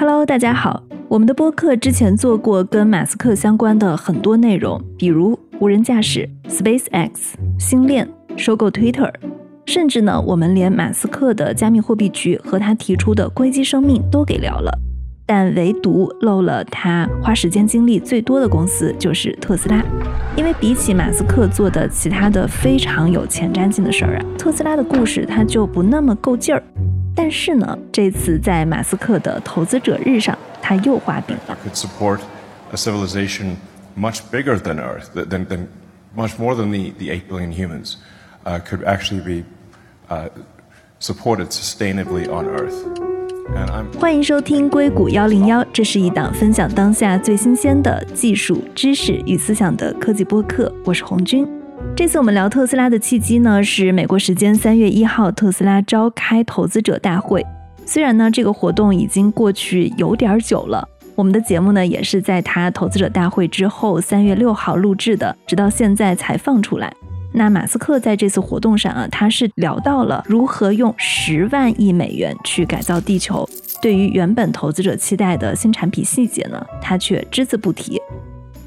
Hello，大家好。我们的播客之前做过跟马斯克相关的很多内容，比如无人驾驶、SpaceX、星链、收购 Twitter，甚至呢，我们连马斯克的加密货币局和他提出的硅基生命都给聊了。但唯独漏了他花时间精力最多的公司，就是特斯拉。因为比起马斯克做的其他的非常有前瞻性的事儿啊，特斯拉的故事它就不那么够劲儿。但是呢，这次在马斯克的投资者日上，他又画饼了。Could support a civilization much bigger than Earth, than than much more than the the eight billion humans, uh, could actually be uh, supported sustainably on Earth. 欢迎收听硅谷幺零幺，这是一档分享当下最新鲜的技术知识与思想的科技播客。我是红军。这次我们聊特斯拉的契机呢，是美国时间三月一号，特斯拉召开投资者大会。虽然呢，这个活动已经过去有点久了，我们的节目呢也是在他投资者大会之后三月六号录制的，直到现在才放出来。那马斯克在这次活动上啊，他是聊到了如何用十万亿美元去改造地球。对于原本投资者期待的新产品细节呢，他却只字不提。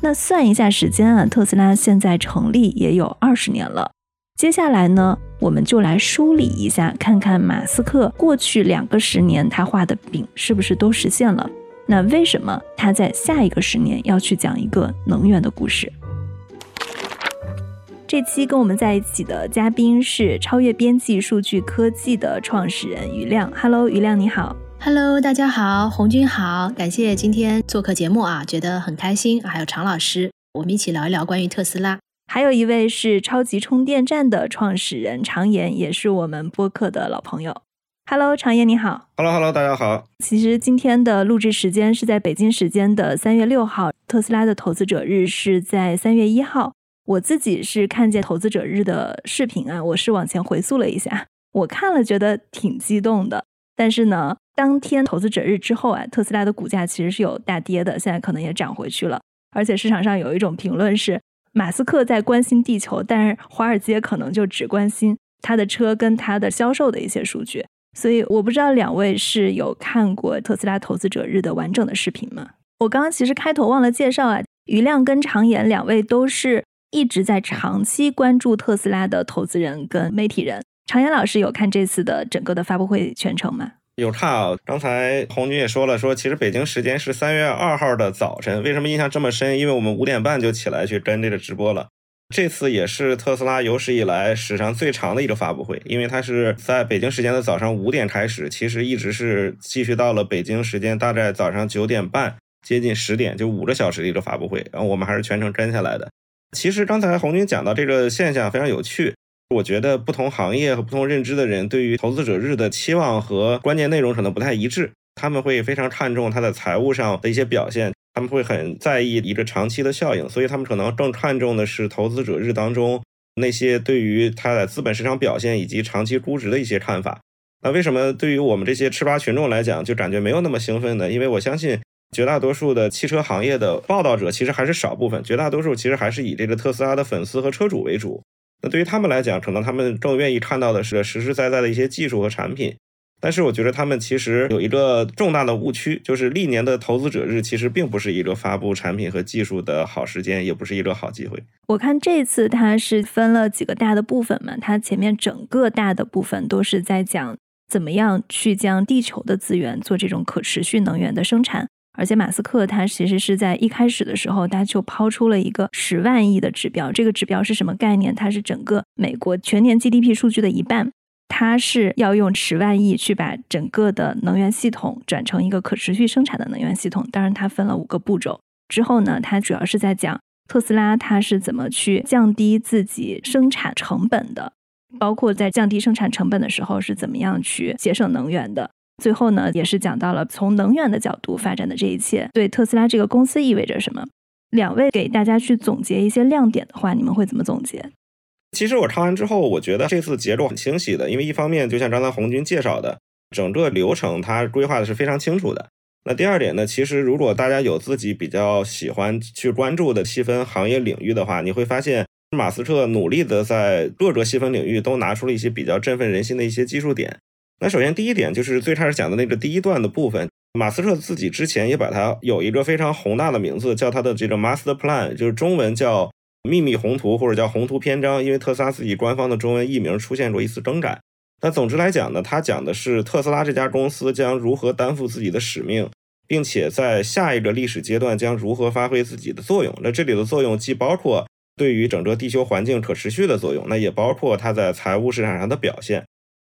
那算一下时间啊，特斯拉现在成立也有二十年了。接下来呢，我们就来梳理一下，看看马斯克过去两个十年他画的饼是不是都实现了？那为什么他在下一个十年要去讲一个能源的故事？这期跟我们在一起的嘉宾是超越边际数据科技的创始人于亮。Hello，于亮你好。Hello，大家好，红军好，感谢今天做客节目啊，觉得很开心。还有常老师，我们一起聊一聊关于特斯拉。还有一位是超级充电站的创始人常言，也是我们播客的老朋友。Hello，常言你好。Hello，Hello，大家好。其实今天的录制时间是在北京时间的三月六号，特斯拉的投资者日是在三月一号。我自己是看见投资者日的视频啊，我是往前回溯了一下，我看了觉得挺激动的。但是呢，当天投资者日之后啊，特斯拉的股价其实是有大跌的，现在可能也涨回去了。而且市场上有一种评论是，马斯克在关心地球，但是华尔街可能就只关心他的车跟他的销售的一些数据。所以我不知道两位是有看过特斯拉投资者日的完整的视频吗？我刚刚其实开头忘了介绍啊，余亮跟常言两位都是。一直在长期关注特斯拉的投资人跟媒体人，常言老师有看这次的整个的发布会全程吗？有看啊，刚才红军也说了，说其实北京时间是三月二号的早晨，为什么印象这么深？因为我们五点半就起来去跟这个直播了。这次也是特斯拉有史以来史上最长的一个发布会，因为它是在北京时间的早上五点开始，其实一直是继续到了北京时间大概早上九点半，接近十点，就五个小时的一个发布会。然后我们还是全程跟下来的。其实刚才红军讲到这个现象非常有趣，我觉得不同行业和不同认知的人对于投资者日的期望和关键内容可能不太一致。他们会非常看重它的财务上的一些表现，他们会很在意一个长期的效应，所以他们可能更看重的是投资者日当中那些对于它的资本市场表现以及长期估值的一些看法。那为什么对于我们这些吃瓜群众来讲，就感觉没有那么兴奋呢？因为我相信。绝大多数的汽车行业的报道者其实还是少部分，绝大多数其实还是以这个特斯拉的粉丝和车主为主。那对于他们来讲，可能他们更愿意看到的是实实在在的一些技术和产品。但是我觉得他们其实有一个重大的误区，就是历年的投资者日其实并不是一个发布产品和技术的好时间，也不是一个好机会。我看这次它是分了几个大的部分嘛，它前面整个大的部分都是在讲怎么样去将地球的资源做这种可持续能源的生产。而且马斯克他其实是在一开始的时候，他就抛出了一个十万亿的指标。这个指标是什么概念？它是整个美国全年 GDP 数据的一半。它是要用十万亿去把整个的能源系统转成一个可持续生产的能源系统。当然，它分了五个步骤。之后呢，它主要是在讲特斯拉它是怎么去降低自己生产成本的，包括在降低生产成本的时候是怎么样去节省能源的。最后呢，也是讲到了从能源的角度发展的这一切对特斯拉这个公司意味着什么。两位给大家去总结一些亮点的话，你们会怎么总结？其实我看完之后，我觉得这次节奏很清晰的，因为一方面就像刚才红军介绍的，整个流程它规划的是非常清楚的。那第二点呢，其实如果大家有自己比较喜欢去关注的细分行业领域的话，你会发现马斯克努力的在各个细分领域都拿出了一些比较振奋人心的一些技术点。那首先第一点就是最开始讲的那个第一段的部分，马斯克自己之前也把它有一个非常宏大的名字，叫他的这个 Master Plan，就是中文叫秘密宏图或者叫宏图篇章，因为特斯拉自己官方的中文译名出现过一次更改。那总之来讲呢，他讲的是特斯拉这家公司将如何担负自己的使命，并且在下一个历史阶段将如何发挥自己的作用。那这里的作用既包括对于整个地球环境可持续的作用，那也包括它在财务市场上的表现。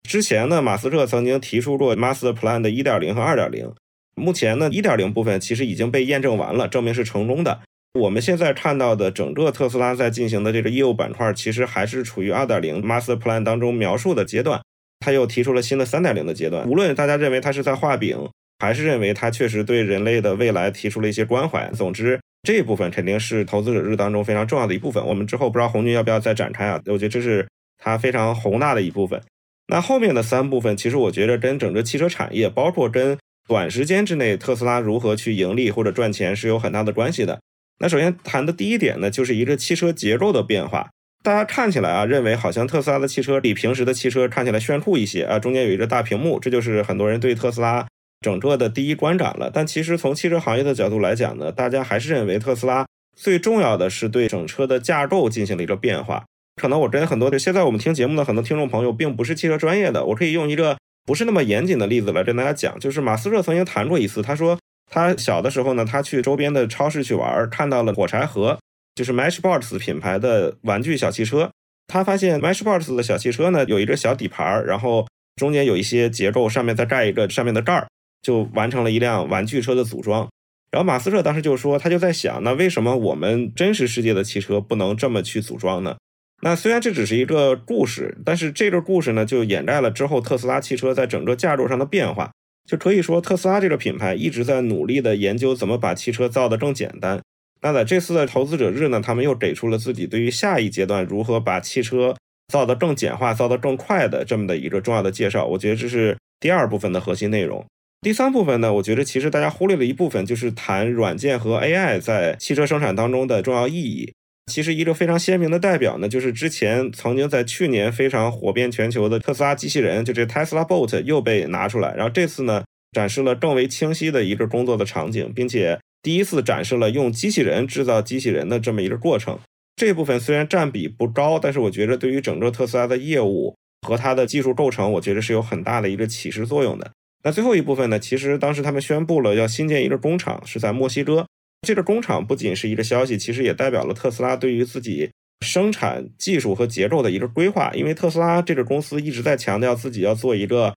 之前呢，马斯克曾经提出过 Master Plan 的1.0和2.0，目前呢1.0部分其实已经被验证完了，证明是成功的。我们现在看到的整个特斯拉在进行的这个业务板块，其实还是处于2.0 Master Plan 当中描述的阶段。他又提出了新的三点零的阶段。无论大家认为他是在画饼，还是认为他确实对人类的未来提出了一些关怀，总之这一部分肯定是投资者日当中非常重要的一部分。我们之后不知道红军要不要再展开啊？我觉得这是他非常宏大的一部分。那后面的三部分，其实我觉得跟整个汽车产业，包括跟短时间之内特斯拉如何去盈利或者赚钱是有很大的关系的。那首先谈的第一点呢，就是一个汽车结构的变化。大家看起来啊，认为好像特斯拉的汽车比平时的汽车看起来炫酷一些啊，中间有一个大屏幕，这就是很多人对特斯拉整个的第一观感了。但其实从汽车行业的角度来讲呢，大家还是认为特斯拉最重要的是对整车的架构进行了一个变化。可能我跟很多的现在我们听节目的很多听众朋友并不是汽车专业的，我可以用一个不是那么严谨的例子来跟大家讲，就是马斯克曾经谈过一次，他说他小的时候呢，他去周边的超市去玩，看到了火柴盒。就是 Matchbox 品牌的玩具小汽车，他发现 Matchbox 的小汽车呢有一个小底盘，然后中间有一些结构，上面再盖一个上面的盖儿，就完成了一辆玩具车的组装。然后马斯克当时就说，他就在想，那为什么我们真实世界的汽车不能这么去组装呢？那虽然这只是一个故事，但是这个故事呢就掩盖了之后特斯拉汽车在整个架构上的变化。就可以说，特斯拉这个品牌一直在努力的研究怎么把汽车造得更简单。那在这次的投资者日呢，他们又给出了自己对于下一阶段如何把汽车造得更简化、造得更快的这么的一个重要的介绍。我觉得这是第二部分的核心内容。第三部分呢，我觉得其实大家忽略了一部分，就是谈软件和 AI 在汽车生产当中的重要意义。其实一个非常鲜明的代表呢，就是之前曾经在去年非常火遍全球的特斯拉机器人，就这 Tesla Bot 又被拿出来，然后这次呢，展示了更为清晰的一个工作的场景，并且。第一次展示了用机器人制造机器人的这么一个过程，这部分虽然占比不高，但是我觉得对于整个特斯拉的业务和它的技术构成，我觉得是有很大的一个启示作用的。那最后一部分呢，其实当时他们宣布了要新建一个工厂，是在墨西哥。这个工厂不仅是一个消息，其实也代表了特斯拉对于自己生产技术和结构的一个规划。因为特斯拉这个公司一直在强调自己要做一个。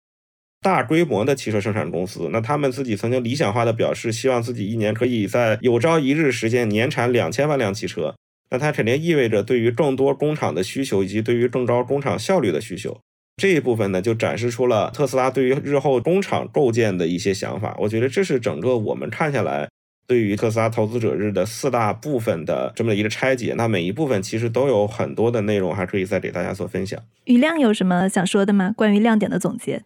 大规模的汽车生产公司，那他们自己曾经理想化的表示，希望自己一年可以在有朝一日实现年产两千万辆汽车。那它肯定意味着对于更多工厂的需求，以及对于更高工厂效率的需求。这一部分呢，就展示出了特斯拉对于日后工厂构建的一些想法。我觉得这是整个我们看下来对于特斯拉投资者日的四大部分的这么一个拆解。那每一部分其实都有很多的内容，还可以再给大家做分享。余亮有什么想说的吗？关于亮点的总结？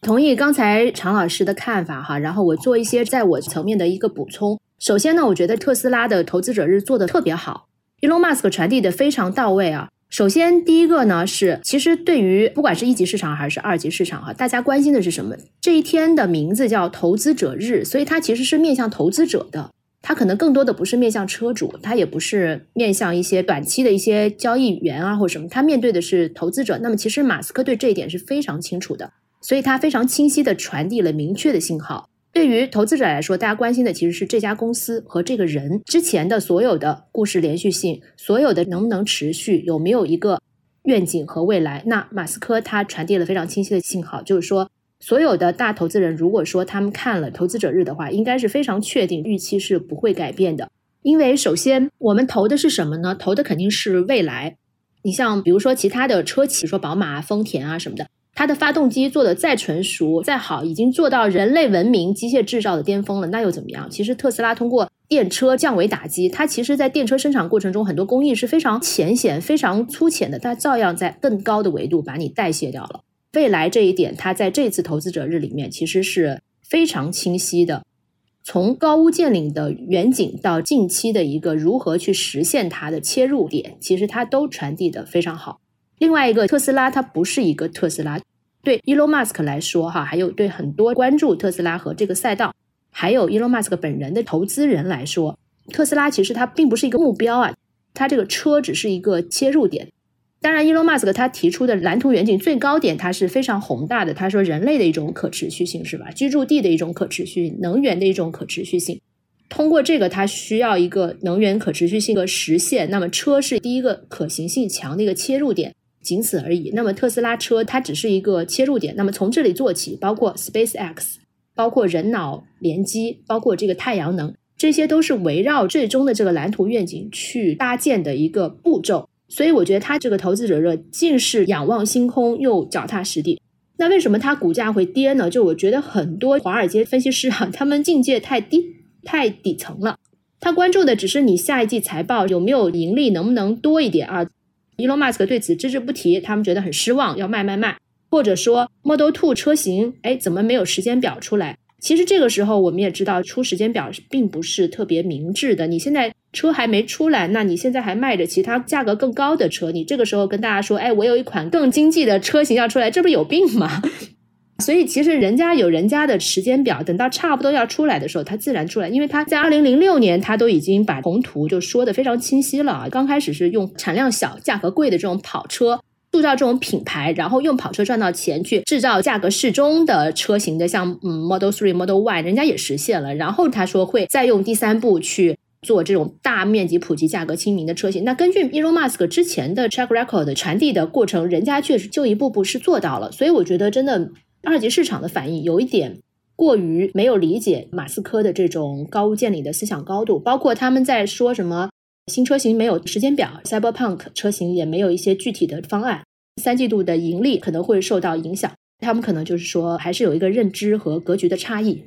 同意刚才常老师的看法哈，然后我做一些在我层面的一个补充。首先呢，我觉得特斯拉的投资者日做的特别好，Elon Musk 传递的非常到位啊。首先第一个呢是，其实对于不管是一级市场还是二级市场哈，大家关心的是什么？这一天的名字叫投资者日，所以它其实是面向投资者的，它可能更多的不是面向车主，它也不是面向一些短期的一些交易员啊或者什么，它面对的是投资者。那么其实马斯克对这一点是非常清楚的。所以他非常清晰的传递了明确的信号。对于投资者来说，大家关心的其实是这家公司和这个人之前的所有的故事连续性，所有的能不能持续，有没有一个愿景和未来。那马斯克他传递了非常清晰的信号，就是说，所有的大投资人如果说他们看了投资者日的话，应该是非常确定预期是不会改变的。因为首先我们投的是什么呢？投的肯定是未来。你像比如说其他的车企，说宝马、丰田啊什么的。它的发动机做的再成熟、再好，已经做到人类文明机械制造的巅峰了，那又怎么样？其实特斯拉通过电车降维打击，它其实在电车生产过程中很多工艺是非常浅显、非常粗浅的，它照样在更高的维度把你代谢掉了。未来这一点，它在这次投资者日里面其实是非常清晰的，从高屋建瓴的远景到近期的一个如何去实现它的切入点，其实它都传递的非常好。另外一个，特斯拉它不是一个特斯拉。对 Elon Musk 来说，哈，还有对很多关注特斯拉和这个赛道，还有 Elon Musk 本人的投资人来说，特斯拉其实它并不是一个目标啊，它这个车只是一个切入点。当然，Elon Musk 他提出的蓝图远景最高点，它是非常宏大的。他说，人类的一种可持续性是吧？居住地的一种可持续，能源的一种可持续性。通过这个，它需要一个能源可持续性的实现。那么，车是第一个可行性强的一个切入点，仅此而已。那么，特斯拉车它只是一个切入点。那么，从这里做起，包括 SpaceX，包括人脑联机，包括这个太阳能，这些都是围绕最终的这个蓝图愿景去搭建的一个步骤。所以我觉得他这个投资者热尽是仰望星空又脚踏实地。那为什么它股价会跌呢？就我觉得很多华尔街分析师啊，他们境界太低、太底层了。他关注的只是你下一季财报有没有盈利，能不能多一点啊？Elon Musk 对此只字不提，他们觉得很失望，要卖卖卖。或者说 Model Two 车型，哎，怎么没有时间表出来？其实这个时候我们也知道，出时间表并不是特别明智的。你现在车还没出来，那你现在还卖着其他价格更高的车，你这个时候跟大家说，哎，我有一款更经济的车型要出来，这不是有病吗？所以其实人家有人家的时间表，等到差不多要出来的时候，它自然出来。因为他在二零零六年，他都已经把宏图就说的非常清晰了。刚开始是用产量小、价格贵的这种跑车。塑造这种品牌，然后用跑车赚到钱去制造价格适中的车型的，像嗯 Model Three、Model Y，人家也实现了。然后他说会再用第三步去做这种大面积普及、价格亲民的车型。那根据 Elon Musk 之前的 track record 传递的过程，人家确实就一步步是做到了。所以我觉得真的二级市场的反应有一点过于没有理解马斯克的这种高屋建瓴的思想高度，包括他们在说什么。新车型没有时间表，Cyberpunk 车型也没有一些具体的方案，三季度的盈利可能会受到影响。他们可能就是说，还是有一个认知和格局的差异。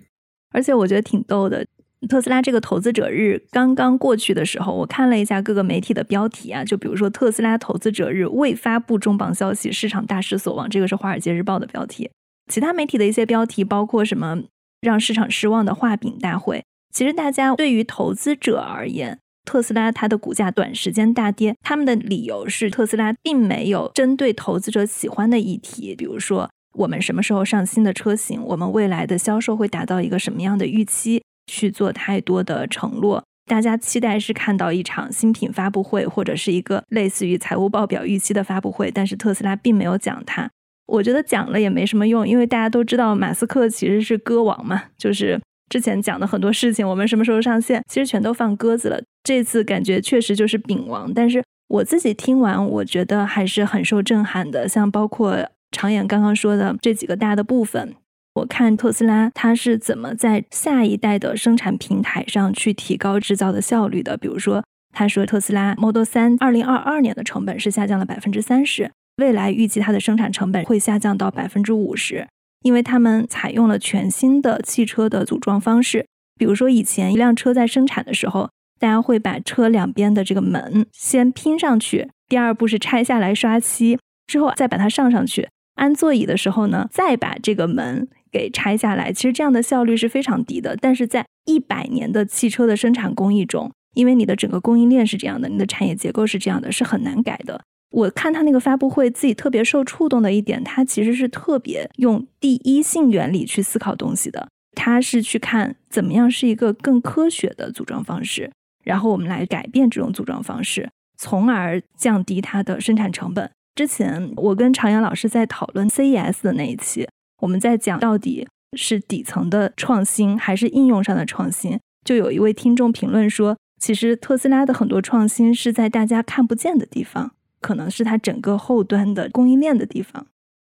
而且我觉得挺逗的，特斯拉这个投资者日刚刚过去的时候，我看了一下各个媒体的标题啊，就比如说特斯拉投资者日未发布重磅消息，市场大失所望，这个是华尔街日报的标题。其他媒体的一些标题包括什么让市场失望的画饼大会。其实大家对于投资者而言。特斯拉它的股价短时间大跌，他们的理由是特斯拉并没有针对投资者喜欢的议题，比如说我们什么时候上新的车型，我们未来的销售会达到一个什么样的预期，去做太多的承诺。大家期待是看到一场新品发布会，或者是一个类似于财务报表预期的发布会，但是特斯拉并没有讲它。我觉得讲了也没什么用，因为大家都知道马斯克其实是歌王嘛，就是。之前讲的很多事情，我们什么时候上线，其实全都放鸽子了。这次感觉确实就是饼王，但是我自己听完，我觉得还是很受震撼的。像包括常言刚刚说的这几个大的部分，我看特斯拉它是怎么在下一代的生产平台上去提高制造的效率的。比如说，他说特斯拉 Model 三二零二二年的成本是下降了百分之三十，未来预计它的生产成本会下降到百分之五十。因为他们采用了全新的汽车的组装方式，比如说以前一辆车在生产的时候，大家会把车两边的这个门先拼上去，第二步是拆下来刷漆，之后再把它上上去。安座椅的时候呢，再把这个门给拆下来。其实这样的效率是非常低的，但是在一百年的汽车的生产工艺中，因为你的整个供应链是这样的，你的产业结构是这样的，是很难改的。我看他那个发布会，自己特别受触动的一点，他其实是特别用第一性原理去思考东西的。他是去看怎么样是一个更科学的组装方式，然后我们来改变这种组装方式，从而降低它的生产成本。之前我跟常阳老师在讨论 CES 的那一期，我们在讲到底是底层的创新还是应用上的创新，就有一位听众评论说，其实特斯拉的很多创新是在大家看不见的地方。可能是它整个后端的供应链的地方，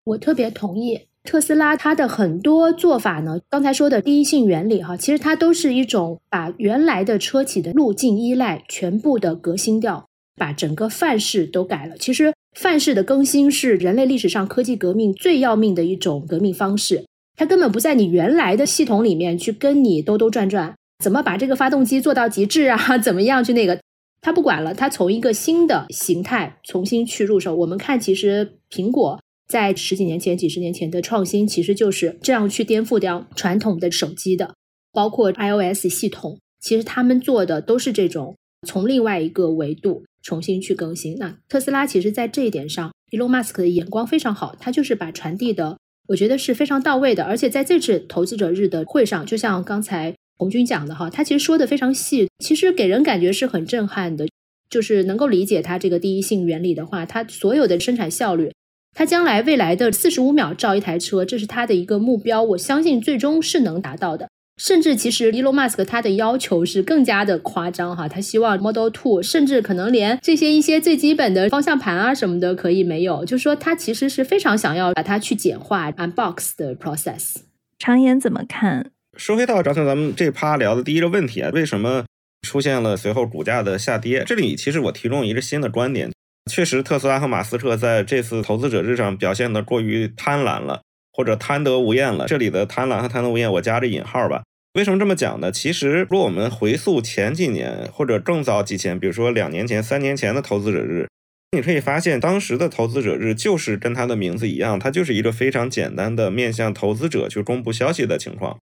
我特别同意特斯拉它的很多做法呢。刚才说的第一性原理哈，其实它都是一种把原来的车企的路径依赖全部的革新掉，把整个范式都改了。其实范式的更新是人类历史上科技革命最要命的一种革命方式，它根本不在你原来的系统里面去跟你兜兜转转，怎么把这个发动机做到极致啊？怎么样去那个？他不管了，他从一个新的形态重新去入手。我们看，其实苹果在十几年前、几十年前的创新，其实就是这样去颠覆掉传统的手机的，包括 iOS 系统。其实他们做的都是这种从另外一个维度重新去更新。那特斯拉其实在这一点上，Elon Musk 的眼光非常好，他就是把传递的，我觉得是非常到位的。而且在这次投资者日的会上，就像刚才红军讲的哈，他其实说的非常细，其实给人感觉是很震撼的。就是能够理解它这个第一性原理的话，它所有的生产效率，它将来未来的四十五秒造一台车，这是它的一个目标。我相信最终是能达到的。甚至其实，Elon Musk 他的要求是更加的夸张哈，他希望 Model Two 甚至可能连这些一些最基本的方向盘啊什么的可以没有，就是说他其实是非常想要把它去简化 unbox 的 process。常言怎么看？说回到刚才咱们这趴聊的第一个问题啊，为什么出现了随后股价的下跌？这里其实我提供一个新的观点，确实特斯拉和马斯克在这次投资者日上表现的过于贪婪了。或者贪得无厌了，这里的贪婪和贪得无厌，我加着引号吧。为什么这么讲呢？其实，如果我们回溯前几年或者更早几前，比如说两年前、三年前的投资者日，你可以发现，当时的投资者日就是跟它的名字一样，它就是一个非常简单的面向投资者去公布消息的情况。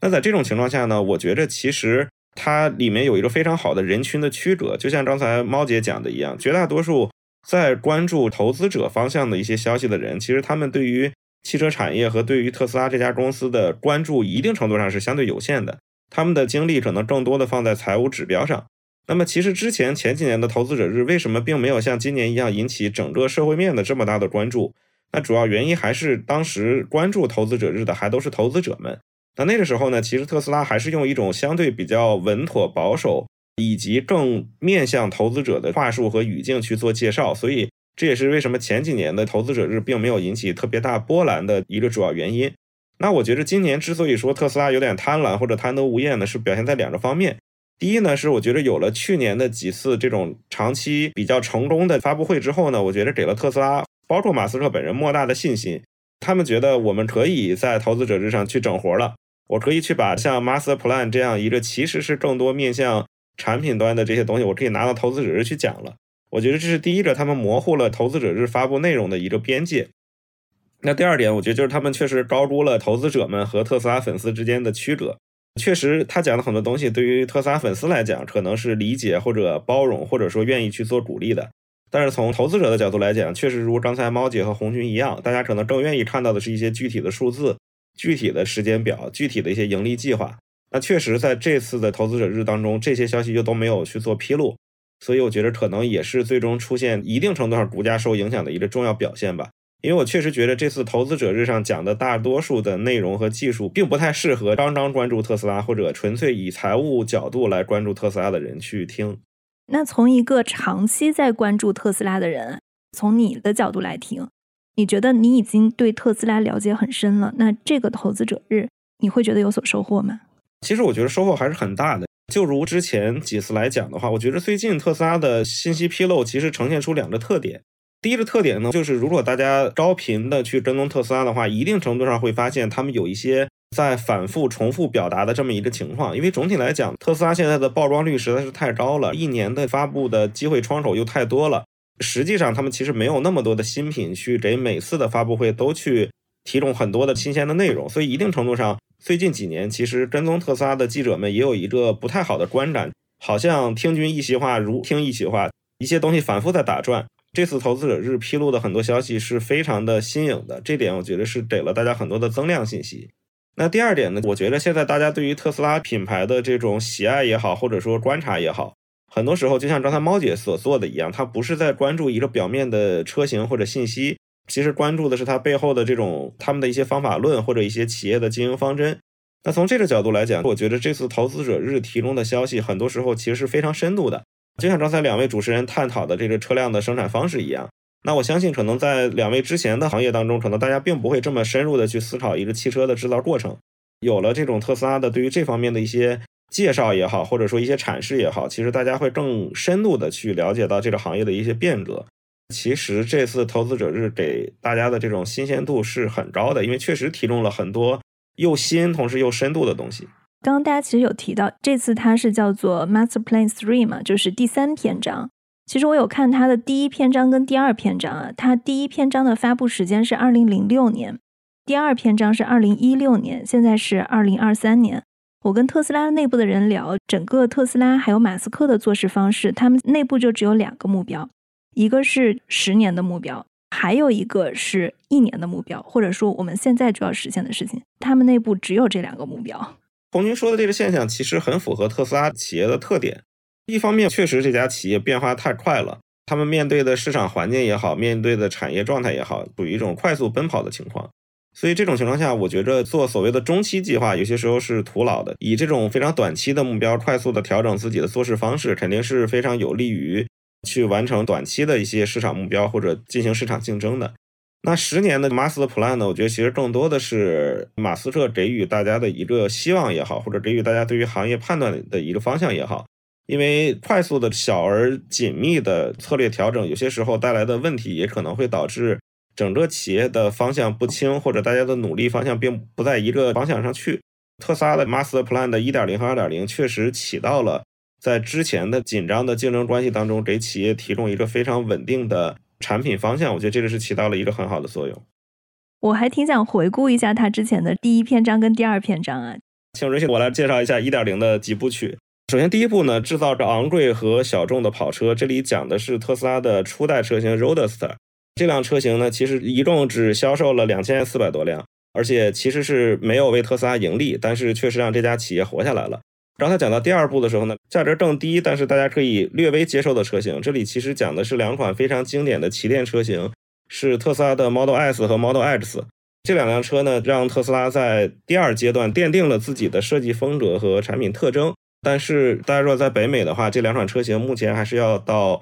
那在这种情况下呢，我觉着其实它里面有一个非常好的人群的区隔，就像刚才猫姐讲的一样，绝大多数在关注投资者方向的一些消息的人，其实他们对于汽车产业和对于特斯拉这家公司的关注，一定程度上是相对有限的。他们的精力可能更多的放在财务指标上。那么，其实之前前几年的投资者日为什么并没有像今年一样引起整个社会面的这么大的关注？那主要原因还是当时关注投资者日的还都是投资者们。那那个时候呢，其实特斯拉还是用一种相对比较稳妥、保守以及更面向投资者的话术和语境去做介绍，所以。这也是为什么前几年的投资者日并没有引起特别大波澜的一个主要原因。那我觉得今年之所以说特斯拉有点贪婪或者贪得无厌呢，是表现在两个方面。第一呢，是我觉得有了去年的几次这种长期比较成功的发布会之后呢，我觉得给了特斯拉，包括马斯克本人莫大的信心。他们觉得我们可以在投资者日上去整活了，我可以去把像 Master Plan 这样一个其实是更多面向产品端的这些东西，我可以拿到投资者日去讲了。我觉得这是第一个，他们模糊了投资者日发布内容的一个边界。那第二点，我觉得就是他们确实高估了投资者们和特斯拉粉丝之间的区隔。确实，他讲的很多东西对于特斯拉粉丝来讲，可能是理解或者包容，或者说愿意去做鼓励的。但是从投资者的角度来讲，确实如刚才猫姐和红军一样，大家可能更愿意看到的是一些具体的数字、具体的时间表、具体的一些盈利计划。那确实在这次的投资者日当中，这些消息就都没有去做披露。所以我觉得可能也是最终出现一定程度上股价受影响的一个重要表现吧。因为我确实觉得这次投资者日上讲的大多数的内容和技术，并不太适合刚刚关注特斯拉或者纯粹以财务角度来关注特斯拉的人去听。那从一个长期在关注特斯拉的人，从你的角度来听，你觉得你已经对特斯拉了解很深了？那这个投资者日你会觉得有所收获吗？其实我觉得收获还是很大的。就如之前几次来讲的话，我觉得最近特斯拉的信息披露其实呈现出两个特点。第一个特点呢，就是如果大家高频的去跟踪特斯拉的话，一定程度上会发现他们有一些在反复重复表达的这么一个情况。因为总体来讲，特斯拉现在的曝光率实在是太高了，一年的发布的机会窗口又太多了。实际上，他们其实没有那么多的新品去给每次的发布会都去提供很多的新鲜的内容，所以一定程度上。最近几年，其实跟踪特斯拉的记者们也有一个不太好的观感，好像听君一席话如听一席话，一些东西反复在打转。这次投资者日披露的很多消息是非常的新颖的，这点我觉得是给了大家很多的增量信息。那第二点呢，我觉得现在大家对于特斯拉品牌的这种喜爱也好，或者说观察也好，很多时候就像刚才猫姐所做的一样，他不是在关注一个表面的车型或者信息。其实关注的是它背后的这种他们的一些方法论或者一些企业的经营方针。那从这个角度来讲，我觉得这次投资者日提供的消息，很多时候其实是非常深度的，就像刚才两位主持人探讨的这个车辆的生产方式一样。那我相信，可能在两位之前的行业当中，可能大家并不会这么深入的去思考一个汽车的制造过程。有了这种特斯拉的对于这方面的一些介绍也好，或者说一些阐释也好，其实大家会更深度的去了解到这个行业的一些变革。其实这次投资者日给大家的这种新鲜度是很高的，因为确实提供了很多又新同时又深度的东西。刚刚大家其实有提到，这次它是叫做 Master Plan Three 嘛，就是第三篇章。其实我有看它的第一篇章跟第二篇章啊，它第一篇章的发布时间是二零零六年，第二篇章是二零一六年，现在是二零二三年。我跟特斯拉内部的人聊，整个特斯拉还有马斯克的做事方式，他们内部就只有两个目标。一个是十年的目标，还有一个是一年的目标，或者说我们现在就要实现的事情。他们内部只有这两个目标。红军说的这个现象其实很符合特斯拉企业的特点。一方面，确实这家企业变化太快了，他们面对的市场环境也好，面对的产业状态也好，处于一种快速奔跑的情况。所以这种情况下，我觉着做所谓的中期计划，有些时候是徒劳的。以这种非常短期的目标，快速的调整自己的做事方式，肯定是非常有利于去完成短期的一些市场目标或者进行市场竞争的。那十年的 Master Plan 呢？我觉得其实更多的是马斯克给予大家的一个希望也好，或者给予大家对于行业判断的一个方向也好。因为快速的小而紧密的策略调整，有些时候带来的问题，也可能会导致。整个企业的方向不清，或者大家的努力方向并不在一个方向上去。特斯拉的 Master Plan 的1.0和2.0确实起到了在之前的紧张的竞争关系当中，给企业提供一个非常稳定的产品方向。我觉得这个是起到了一个很好的作用。我还挺想回顾一下它之前的第一篇章跟第二篇章啊，请允许我来介绍一下1.0的几部曲。首先第一步呢，制造着昂贵和小众的跑车，这里讲的是特斯拉的初代车型 Roadster。这辆车型呢，其实一共只销售了两千四百多辆，而且其实是没有为特斯拉盈利，但是确实让这家企业活下来了。刚才讲到第二步的时候呢，价值更低，但是大家可以略微接受的车型，这里其实讲的是两款非常经典的旗舰车型，是特斯拉的 Model S 和 Model X。这两辆车呢，让特斯拉在第二阶段奠定了自己的设计风格和产品特征。但是大家如果在北美的话，这两款车型目前还是要到。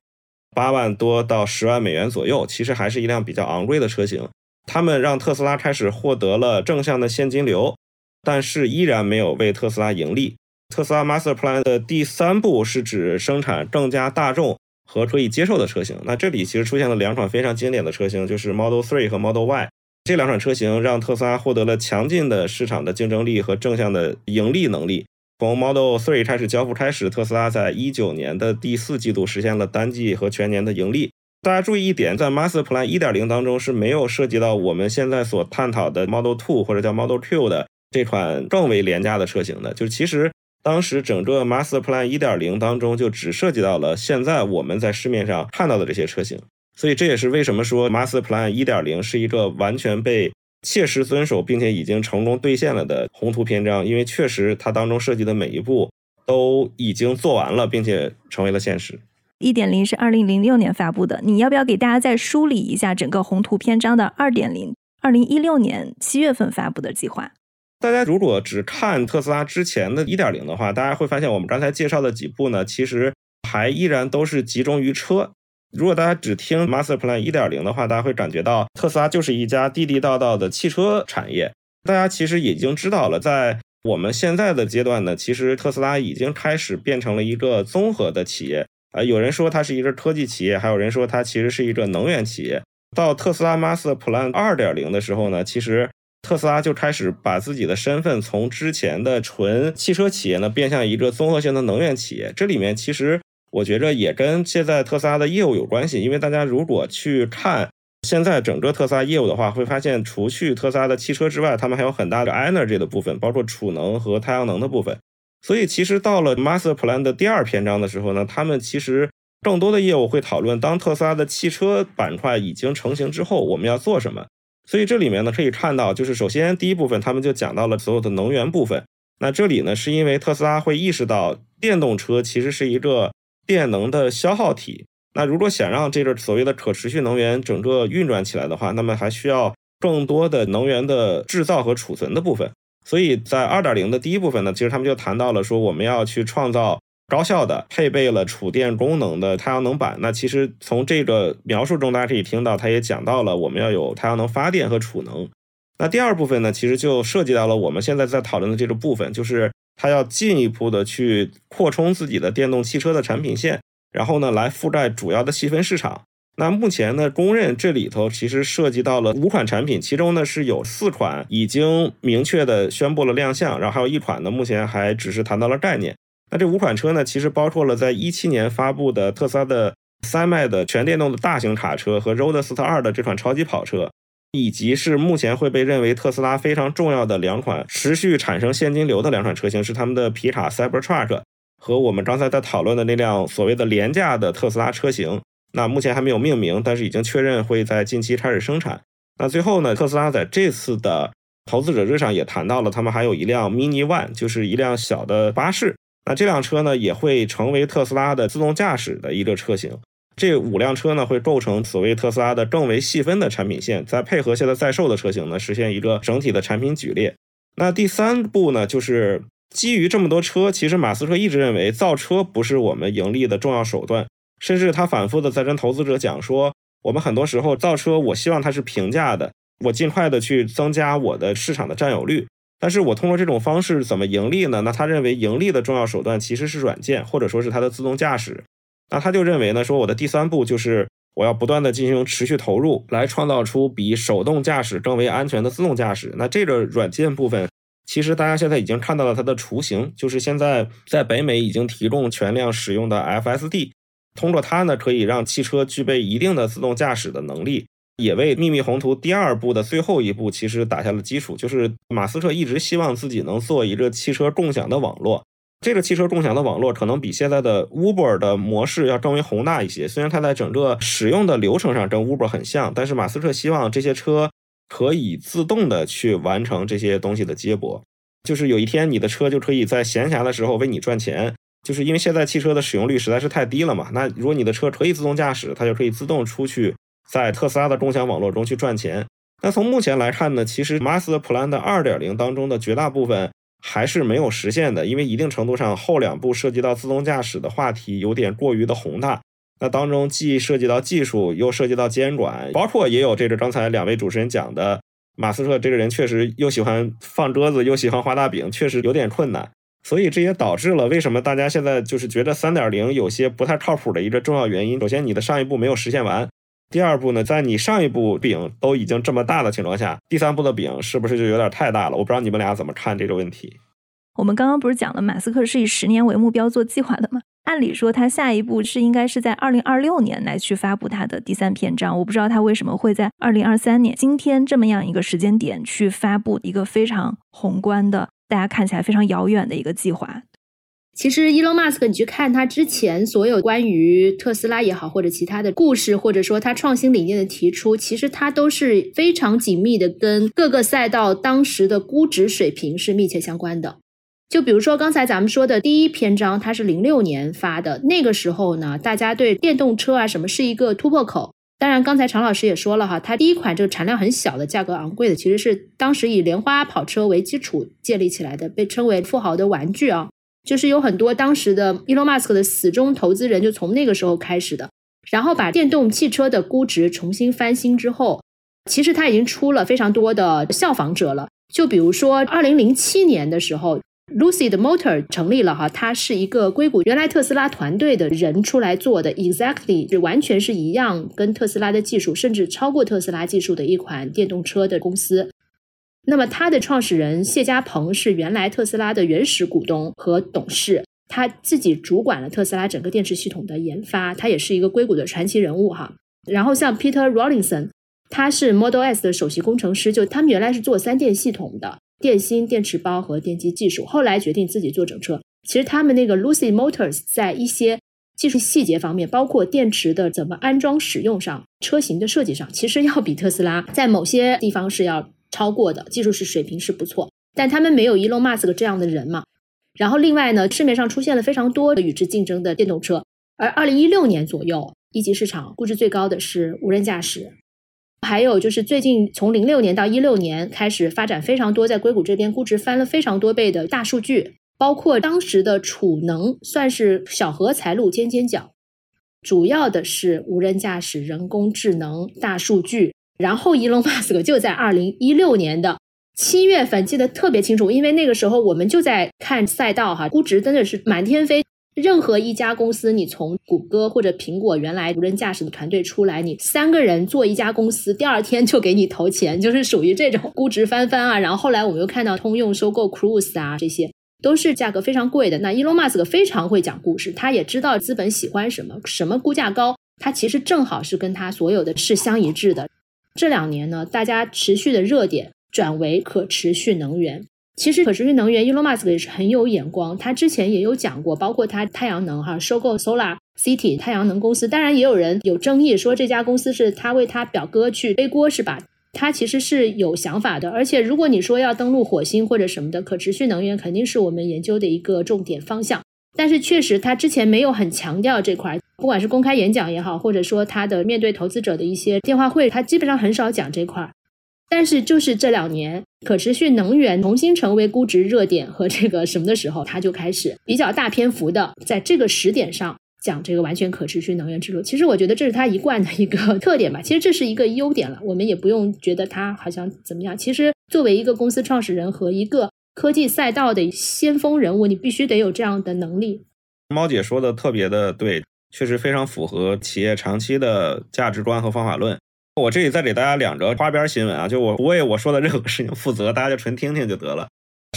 八万多到十万美元左右，其实还是一辆比较昂贵的车型。他们让特斯拉开始获得了正向的现金流，但是依然没有为特斯拉盈利。特斯拉 Master Plan 的第三步是指生产更加大众和可以接受的车型。那这里其实出现了两款非常经典的车型，就是 Model 3和 Model Y。这两款车型让特斯拉获得了强劲的市场的竞争力和正向的盈利能力。从 Model 3开始交付开始，特斯拉在一九年的第四季度实现了单季和全年的盈利。大家注意一点，在 Master Plan 1.0当中是没有涉及到我们现在所探讨的 Model 2或者叫 Model Q 的这款更为廉价的车型的。就其实当时整个 Master Plan 1.0当中就只涉及到了现在我们在市面上看到的这些车型。所以这也是为什么说 Master Plan 1.0是一个完全被切实遵守，并且已经成功兑现了的宏图篇章，因为确实它当中涉及的每一步都已经做完了，并且成为了现实。一点零是二零零六年发布的，你要不要给大家再梳理一下整个宏图篇章的二点零？二零一六年七月份发布的计划。大家如果只看特斯拉之前的一点零的话，大家会发现我们刚才介绍的几步呢，其实还依然都是集中于车。如果大家只听 Master Plan 1.0的话，大家会感觉到特斯拉就是一家地地道道的汽车产业。大家其实已经知道了，在我们现在的阶段呢，其实特斯拉已经开始变成了一个综合的企业。啊，有人说它是一个科技企业，还有人说它其实是一个能源企业。到特斯拉 Master Plan 2.0的时候呢，其实特斯拉就开始把自己的身份从之前的纯汽车企业呢，变向一个综合性的能源企业。这里面其实。我觉着也跟现在特斯拉的业务有关系，因为大家如果去看现在整个特斯拉业务的话，会发现除去特斯拉的汽车之外，他们还有很大的 energy 的部分，包括储能和太阳能的部分。所以其实到了 Master Plan 的第二篇章的时候呢，他们其实更多的业务会讨论，当特斯拉的汽车板块已经成型之后，我们要做什么。所以这里面呢可以看到，就是首先第一部分他们就讲到了所有的能源部分。那这里呢是因为特斯拉会意识到电动车其实是一个。电能的消耗体，那如果想让这个所谓的可持续能源整个运转起来的话，那么还需要更多的能源的制造和储存的部分。所以在二点零的第一部分呢，其实他们就谈到了说，我们要去创造高效的、配备了储电功能的太阳能板。那其实从这个描述中，大家可以听到，他也讲到了我们要有太阳能发电和储能。那第二部分呢，其实就涉及到了我们现在在讨论的这个部分，就是。它要进一步的去扩充自己的电动汽车的产品线，然后呢，来覆盖主要的细分市场。那目前呢，公认这里头其实涉及到了五款产品，其中呢是有四款已经明确的宣布了亮相，然后还有一款呢，目前还只是谈到了概念。那这五款车呢，其实包括了在一七年发布的特斯拉的三迈的全电动的大型卡车和 Roadster 二的这款超级跑车。以及是目前会被认为特斯拉非常重要的两款持续产生现金流的两款车型，是他们的皮卡 Cybertruck 和我们刚才在讨论的那辆所谓的廉价的特斯拉车型。那目前还没有命名，但是已经确认会在近期开始生产。那最后呢，特斯拉在这次的投资者日上也谈到了，他们还有一辆 Mini One，就是一辆小的巴士。那这辆车呢，也会成为特斯拉的自动驾驶的一个车型。这五辆车呢，会构成所谓特斯拉的更为细分的产品线，再配合现在在售的车型呢，实现一个整体的产品举列。那第三步呢，就是基于这么多车，其实马斯克一直认为造车不是我们盈利的重要手段，甚至他反复的在跟投资者讲说，我们很多时候造车，我希望它是平价的。我尽快的去增加我的市场的占有率，但是我通过这种方式怎么盈利呢？那他认为盈利的重要手段其实是软件，或者说是它的自动驾驶。那他就认为呢，说我的第三步就是我要不断的进行持续投入，来创造出比手动驾驶更为安全的自动驾驶。那这个软件部分，其实大家现在已经看到了它的雏形，就是现在在北美已经提供全量使用的 FSD，通过它呢，可以让汽车具备一定的自动驾驶的能力。也为秘密宏图第二步的最后一步其实打下了基础，就是马斯克一直希望自己能做一个汽车共享的网络。这个汽车共享的网络可能比现在的 Uber 的模式要更为宏大一些。虽然它在整个使用的流程上跟 Uber 很像，但是马斯克希望这些车可以自动的去完成这些东西的接驳，就是有一天你的车就可以在闲暇的时候为你赚钱。就是因为现在汽车的使用率实在是太低了嘛，那如果你的车可以自动驾驶，它就可以自动出去。在特斯拉的共享网络中去赚钱。那从目前来看呢，其实 Master Plan 的2.0当中的绝大部分还是没有实现的，因为一定程度上后两步涉及到自动驾驶的话题有点过于的宏大。那当中既涉及到技术，又涉及到监管，包括也有这个刚才两位主持人讲的，马斯克这个人确实又喜欢放鸽子，又喜欢画大饼，确实有点困难。所以这也导致了为什么大家现在就是觉得3.0有些不太靠谱的一个重要原因。首先，你的上一步没有实现完。第二步呢，在你上一步饼都已经这么大的情况下，第三步的饼是不是就有点太大了？我不知道你们俩怎么看这个问题。我们刚刚不是讲了，马斯克是以十年为目标做计划的吗？按理说，他下一步是应该是在二零二六年来去发布他的第三篇章。我不知道他为什么会在二零二三年今天这么样一个时间点去发布一个非常宏观的、大家看起来非常遥远的一个计划。其实，Elon Musk，你去看他之前所有关于特斯拉也好，或者其他的故事，或者说他创新理念的提出，其实他都是非常紧密的，跟各个赛道当时的估值水平是密切相关的。就比如说刚才咱们说的第一篇章，它是零六年发的，那个时候呢，大家对电动车啊什么是一个突破口。当然，刚才常老师也说了哈，它第一款这个产量很小的、价格昂贵的，其实是当时以莲花跑车为基础建立起来的，被称为富豪的玩具啊。就是有很多当时的 Elon Musk 的死忠投资人，就从那个时候开始的，然后把电动汽车的估值重新翻新之后，其实他已经出了非常多的效仿者了。就比如说，二零零七年的时候，Lucid Motor 成立了哈，它是一个硅谷原来特斯拉团队的人出来做的，exactly 是完全是一样，跟特斯拉的技术甚至超过特斯拉技术的一款电动车的公司。那么，他的创始人谢家鹏是原来特斯拉的原始股东和董事，他自己主管了特斯拉整个电池系统的研发，他也是一个硅谷的传奇人物哈。然后像 Peter Rawlinson，他是 Model S 的首席工程师，就他们原来是做三电系统的，电芯、电池包和电机技术，后来决定自己做整车。其实他们那个 Lucy Motors 在一些技术细节方面，包括电池的怎么安装、使用上，车型的设计上，其实要比特斯拉在某些地方是要。超过的技术是水平是不错，但他们没有 Elon Musk 这样的人嘛。然后另外呢，市面上出现了非常多的与之竞争的电动车，而二零一六年左右，一级市场估值最高的是无人驾驶。还有就是最近从零六年到一六年开始发展非常多，在硅谷这边估值翻了非常多倍的大数据，包括当时的储能算是小荷才露尖尖角，主要的是无人驾驶、人工智能、大数据。然后，Elon Musk 就在二零一六年的七月份，记得特别清楚，因为那个时候我们就在看赛道哈，估值真的是满天飞。任何一家公司，你从谷歌或者苹果原来无人驾驶的团队出来，你三个人做一家公司，第二天就给你投钱，就是属于这种 估值翻番啊。然后后来我们又看到通用收购 Cruise 啊，这些都是价格非常贵的。那 Elon Musk 非常会讲故事，他也知道资本喜欢什么，什么估价高，他其实正好是跟他所有的是相一致的。这两年呢，大家持续的热点转为可持续能源。其实可持续能源，Elon Musk 也是很有眼光。他之前也有讲过，包括他太阳能哈收购 Solar City 太阳能公司。当然，也有人有争议说这家公司是他为他表哥去背锅是吧？他其实是有想法的。而且如果你说要登陆火星或者什么的，可持续能源肯定是我们研究的一个重点方向。但是确实，他之前没有很强调这块，不管是公开演讲也好，或者说他的面对投资者的一些电话会，他基本上很少讲这块。但是就是这两年，可持续能源重新成为估值热点和这个什么的时候，他就开始比较大篇幅的在这个时点上讲这个完全可持续能源之路。其实我觉得这是他一贯的一个 特点吧。其实这是一个优点了，我们也不用觉得他好像怎么样。其实作为一个公司创始人和一个科技赛道的先锋人物，你必须得有这样的能力。猫姐说的特别的对，确实非常符合企业长期的价值观和方法论。我这里再给大家两个花边新闻啊，就我不为我说的任何事情负责，大家就纯听听就得了。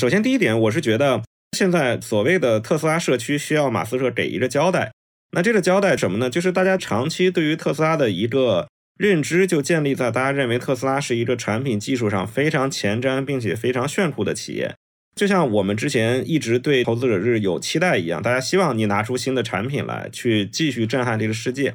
首先第一点，我是觉得现在所谓的特斯拉社区需要马斯克给一个交代。那这个交代什么呢？就是大家长期对于特斯拉的一个认知，就建立在大家认为特斯拉是一个产品技术上非常前瞻并且非常炫酷的企业。就像我们之前一直对投资者日有期待一样，大家希望你拿出新的产品来，去继续震撼这个世界。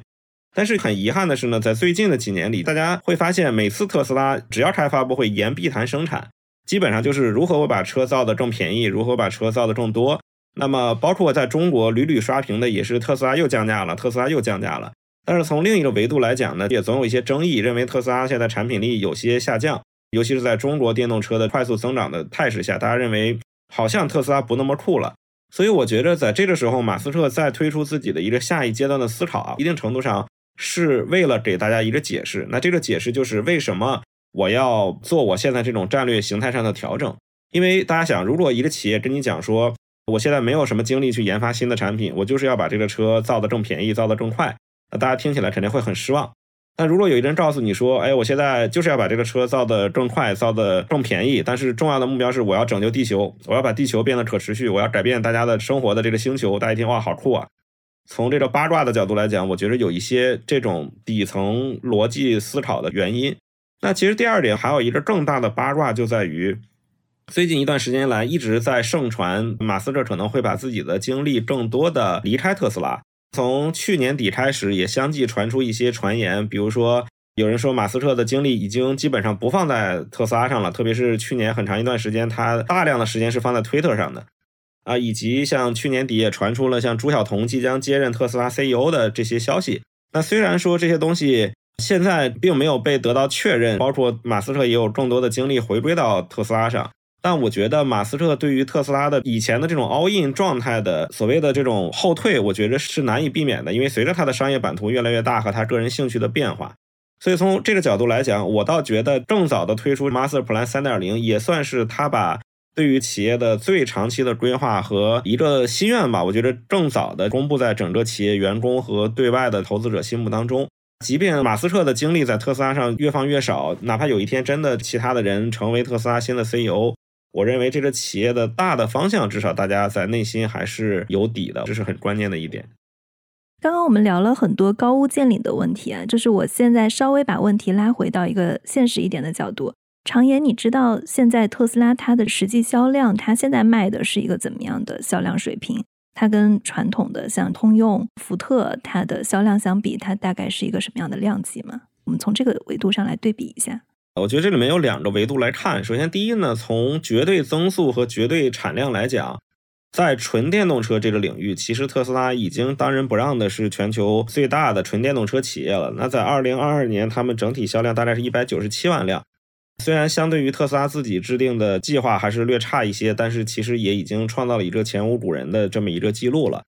但是很遗憾的是呢，在最近的几年里，大家会发现，每次特斯拉只要开发布会，言必谈生产，基本上就是如何我把车造的更便宜，如何把车造的更多。那么，包括在中国屡屡刷屏的也是特斯拉又降价了，特斯拉又降价了。但是从另一个维度来讲呢，也总有一些争议，认为特斯拉现在产品力有些下降，尤其是在中国电动车的快速增长的态势下，大家认为好像特斯拉不那么酷了。所以我觉得在这个时候，马斯克再推出自己的一个下一阶段的思考啊，一定程度上。是为了给大家一个解释，那这个解释就是为什么我要做我现在这种战略形态上的调整？因为大家想，如果一个企业跟你讲说，我现在没有什么精力去研发新的产品，我就是要把这个车造得更便宜，造得更快，那大家听起来肯定会很失望。但如果有一人告诉你说，哎，我现在就是要把这个车造得更快，造得更便宜，但是重要的目标是我要拯救地球，我要把地球变得可持续，我要改变大家的生活的这个星球，大家一听哇，好酷啊！从这个八卦的角度来讲，我觉得有一些这种底层逻辑思考的原因。那其实第二点还有一个更大的八卦，就在于最近一段时间来一直在盛传马斯克可能会把自己的精力更多的离开特斯拉。从去年底开始，也相继传出一些传言，比如说有人说马斯克的精力已经基本上不放在特斯拉上了，特别是去年很长一段时间，他大量的时间是放在推特上的。啊，以及像去年底也传出了像朱晓彤即将接任特斯拉 CEO 的这些消息。那虽然说这些东西现在并没有被得到确认，包括马斯克也有更多的精力回归到特斯拉上，但我觉得马斯克对于特斯拉的以前的这种 all in 状态的所谓的这种后退，我觉得是难以避免的，因为随着他的商业版图越来越大和他个人兴趣的变化，所以从这个角度来讲，我倒觉得更早的推出 Master Plan 3.0也算是他把。对于企业的最长期的规划和一个心愿吧，我觉得更早的公布在整个企业员工和对外的投资者心目当中。即便马斯克的精力在特斯拉上越放越少，哪怕有一天真的其他的人成为特斯拉新的 CEO，我认为这个企业的大的方向至少大家在内心还是有底的，这是很关键的一点。刚刚我们聊了很多高屋建瓴的问题啊，就是我现在稍微把问题拉回到一个现实一点的角度。常言，你知道现在特斯拉它的实际销量，它现在卖的是一个怎么样的销量水平？它跟传统的像通用、福特它的销量相比，它大概是一个什么样的量级吗？我们从这个维度上来对比一下。我觉得这里面有两个维度来看。首先，第一呢，从绝对增速和绝对产量来讲，在纯电动车这个领域，其实特斯拉已经当仁不让的是全球最大的纯电动车企业了。那在二零二二年，他们整体销量大概是一百九十七万辆。虽然相对于特斯拉自己制定的计划还是略差一些，但是其实也已经创造了一个前无古人的这么一个记录了。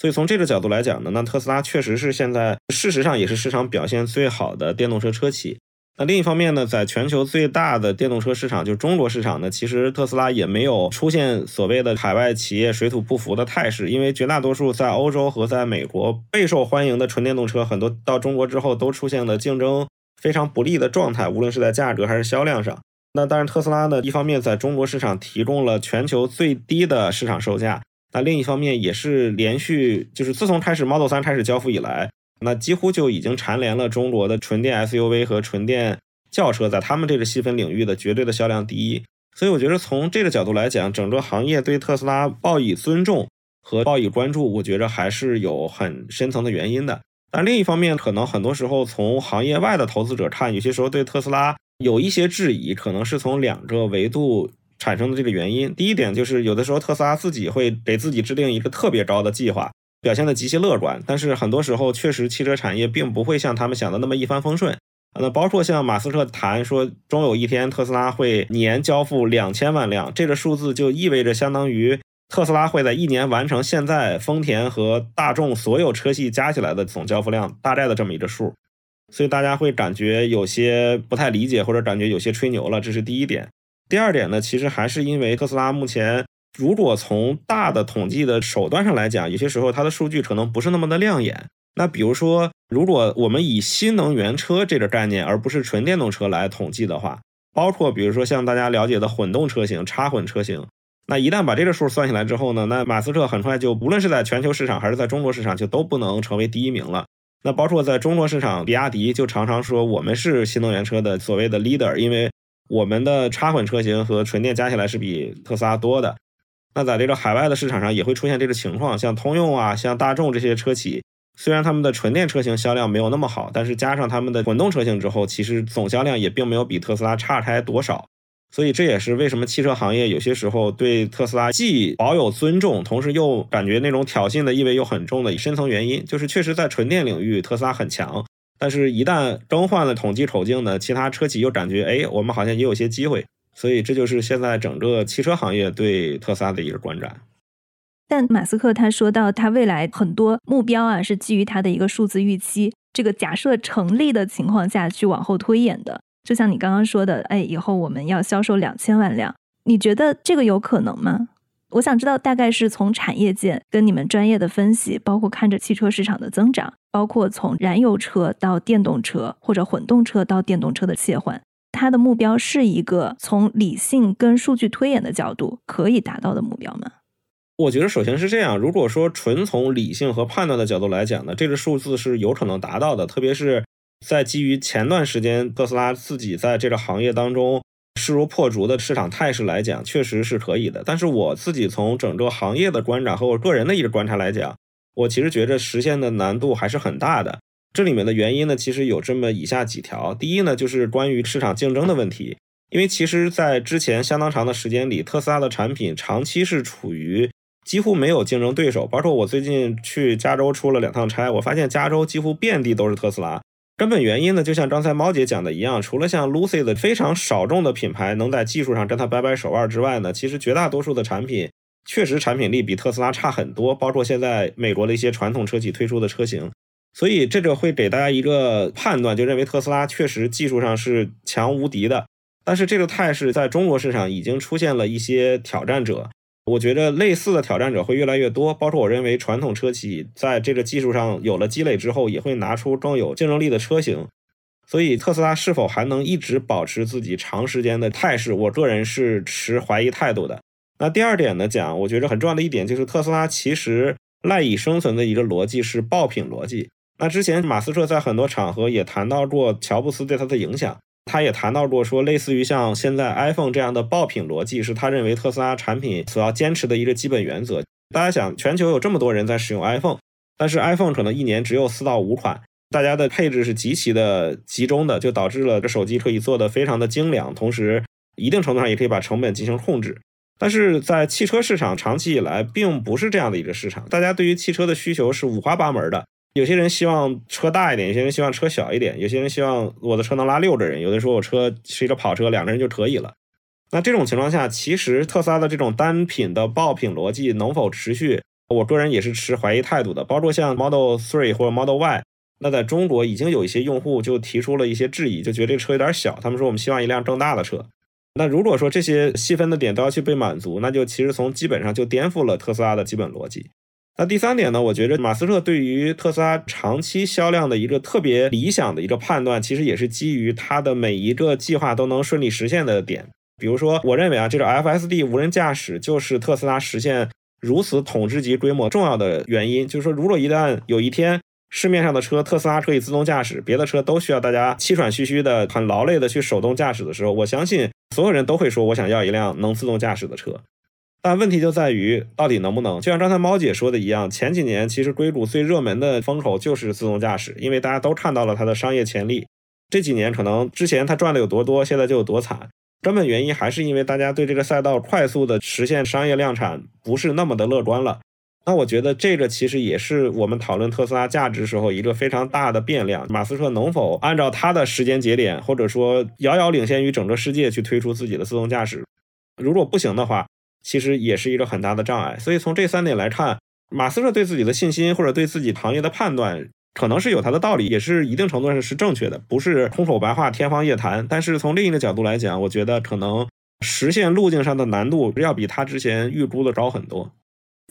所以从这个角度来讲呢，那特斯拉确实是现在事实上也是市场表现最好的电动车车企。那另一方面呢，在全球最大的电动车市场，就中国市场呢，其实特斯拉也没有出现所谓的海外企业水土不服的态势，因为绝大多数在欧洲和在美国备受欢迎的纯电动车，很多到中国之后都出现了竞争。非常不利的状态，无论是在价格还是销量上。那当然，特斯拉呢，一方面在中国市场提供了全球最低的市场售价，那另一方面也是连续，就是自从开始 Model 3开始交付以来，那几乎就已经蝉联了中国的纯电 SUV 和纯电轿车在他们这个细分领域的绝对的销量第一。所以我觉得从这个角度来讲，整个行业对特斯拉报以尊重和报以关注，我觉得还是有很深层的原因的。但另一方面，可能很多时候从行业外的投资者看，有些时候对特斯拉有一些质疑，可能是从两个维度产生的这个原因。第一点就是，有的时候特斯拉自己会给自己制定一个特别高的计划，表现的极其乐观，但是很多时候确实汽车产业并不会像他们想的那么一帆风顺。那包括像马斯克谈说，终有一天特斯拉会年交付两千万辆，这个数字就意味着相当于特斯拉会在一年完成现在丰田和大众所有车系加起来的总交付量大概的这么一个数，所以大家会感觉有些不太理解，或者感觉有些吹牛了，这是第一点。第二点呢，其实还是因为特斯拉目前如果从大的统计的手段上来讲，有些时候它的数据可能不是那么的亮眼。那比如说，如果我们以新能源车这个概念，而不是纯电动车来统计的话，包括比如说像大家了解的混动车型、插混车型，那一旦把这个数算下来之后呢，那马斯克很快就无论是在全球市场还是在中国市场，就都不能成为第一名了。那包括在中国市场，比亚迪就常常说我们是新能源车的所谓的 leader，因为我们的插混车型和纯电加起来是比特斯拉多的。那在这个海外的市场上也会出现这个情况，像通用啊、像大众这些车企。虽然他们的纯电车型销量没有那么好，但是加上他们的混动车型之后，其实总销量也并没有比特斯拉差开多少。所以这也是为什么汽车行业有些时候对特斯拉既保有尊重，同时又感觉那种挑衅的意味又很重的深层原因，就是确实在纯电领域特斯拉很强，但是一旦更换了统计口径呢，其他车企又感觉哎，我们好像也有些机会。所以这就是现在整个汽车行业对特斯拉的一个观感。但马斯克他说到，他未来很多目标啊，是基于他的一个数字预期，这个假设成立的情况下去往后推演的。就像你刚刚说的，哎，以后我们要销售两千万辆，你觉得这个有可能吗？我想知道，大概是从产业界跟你们专业的分析，包括看着汽车市场的增长，包括从燃油车到电动车或者混动车到电动车的切换，它的目标是一个从理性跟数据推演的角度可以达到的目标吗？我觉得首先是这样，如果说纯从理性和判断的角度来讲呢，这个数字是有可能达到的。特别是在基于前段时间特斯拉自己在这个行业当中势如破竹的市场态势来讲，确实是可以的。但是我自己从整个行业的观察和我个人的一个观察来讲，我其实觉得实现的难度还是很大的。这里面的原因呢，其实有这么以下几条。第一呢，就是关于市场竞争的问题，因为其实在之前相当长的时间里，特斯拉的产品长期是处于几乎没有竞争对手，包括我最近去加州出了两趟差，我发现加州几乎遍地都是特斯拉。根本原因呢，就像刚才猫姐讲的一样，除了像 Lucy 的非常少众的品牌能在技术上跟它掰掰手腕之外呢，其实绝大多数的产品确实产品力比特斯拉差很多，包括现在美国的一些传统车企推出的车型。所以这个会给大家一个判断，就认为特斯拉确实技术上是强无敌的。但是这个态势在中国市场已经出现了一些挑战者。我觉得类似的挑战者会越来越多，包括我认为传统车企在这个技术上有了积累之后，也会拿出更有竞争力的车型。所以特斯拉是否还能一直保持自己长时间的态势，我个人是持怀疑态度的。那第二点呢，讲我觉得很重要的一点就是特斯拉其实赖以生存的一个逻辑是爆品逻辑。那之前马斯克在很多场合也谈到过乔布斯对他的影响。他也谈到过，说类似于像现在 iPhone 这样的爆品逻辑，是他认为特斯拉产品所要坚持的一个基本原则。大家想，全球有这么多人在使用 iPhone，但是 iPhone 可能一年只有四到五款，大家的配置是极其的集中的，就导致了这手机可以做的非常的精良，同时一定程度上也可以把成本进行控制。但是在汽车市场长期以来并不是这样的一个市场，大家对于汽车的需求是五花八门的。有些人希望车大一点，有些人希望车小一点，有些人希望我的车能拉六个人，有的说我车是一个跑车，两个人就可以了。那这种情况下，其实特斯拉的这种单品的爆品逻辑能否持续，我个人也是持怀疑态度的。包括像 Model Three 或者 Model Y，那在中国已经有一些用户就提出了一些质疑，就觉得这车有点小，他们说我们希望一辆更大的车。那如果说这些细分的点都要去被满足，那就其实从基本上就颠覆了特斯拉的基本逻辑。那第三点呢？我觉得马斯克对于特斯拉长期销量的一个特别理想的一个判断，其实也是基于他的每一个计划都能顺利实现的点。比如说，我认为啊，这个 FSD 无人驾驶就是特斯拉实现如此统治级规模重要的原因。就是说，如果一旦有一天市面上的车特斯拉可以自动驾驶，别的车都需要大家气喘吁吁的、很劳累的去手动驾驶的时候，我相信所有人都会说，我想要一辆能自动驾驶的车。但问题就在于，到底能不能？就像刚才猫姐说的一样，前几年其实硅谷最热门的风口就是自动驾驶，因为大家都看到了它的商业潜力。这几年可能之前它赚的有多多，现在就有多惨。根本原因还是因为大家对这个赛道快速的实现商业量产不是那么的乐观了。那我觉得这个其实也是我们讨论特斯拉价值时候一个非常大的变量。马斯克能否按照他的时间节点，或者说遥遥领先于整个世界去推出自己的自动驾驶？如果不行的话，其实也是一个很大的障碍。所以从这三点来看，马斯克对自己的信心或者对自己行业的判断，可能是有他的道理，也是一定程度上是正确的，不是空口白话、天方夜谭。但是从另一个角度来讲，我觉得可能实现路径上的难度要比他之前预估的高很多。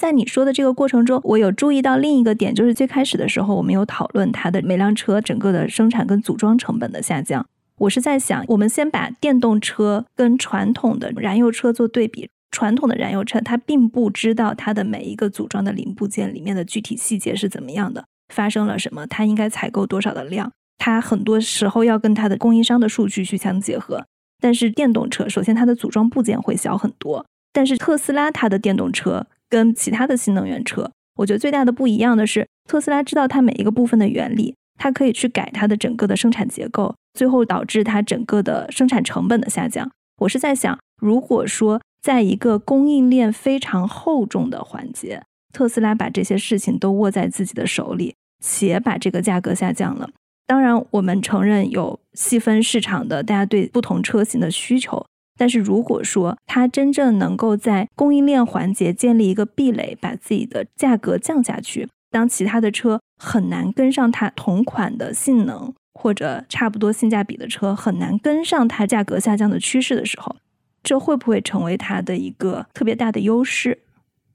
在你说的这个过程中，我有注意到另一个点，就是最开始的时候，我们有讨论它的每辆车整个的生产跟组装成本的下降。我是在想，我们先把电动车跟传统的燃油车做对比。传统的燃油车，它并不知道它的每一个组装的零部件里面的具体细节是怎么样的，发生了什么，它应该采购多少的量，它很多时候要跟它的供应商的数据去相结合。但是电动车，首先它的组装部件会小很多，但是特斯拉它的电动车。跟其他的新能源车，我觉得最大的不一样的是，特斯拉知道它每一个部分的原理，它可以去改它的整个的生产结构，最后导致它整个的生产成本的下降。我是在想，如果说在一个供应链非常厚重的环节，特斯拉把这些事情都握在自己的手里，且把这个价格下降了，当然我们承认有细分市场的大家对不同车型的需求。但是如果说它真正能够在供应链环节建立一个壁垒，把自己的价格降下去，当其他的车很难跟上它同款的性能或者差不多性价比的车很难跟上它价格下降的趋势的时候，这会不会成为它的一个特别大的优势？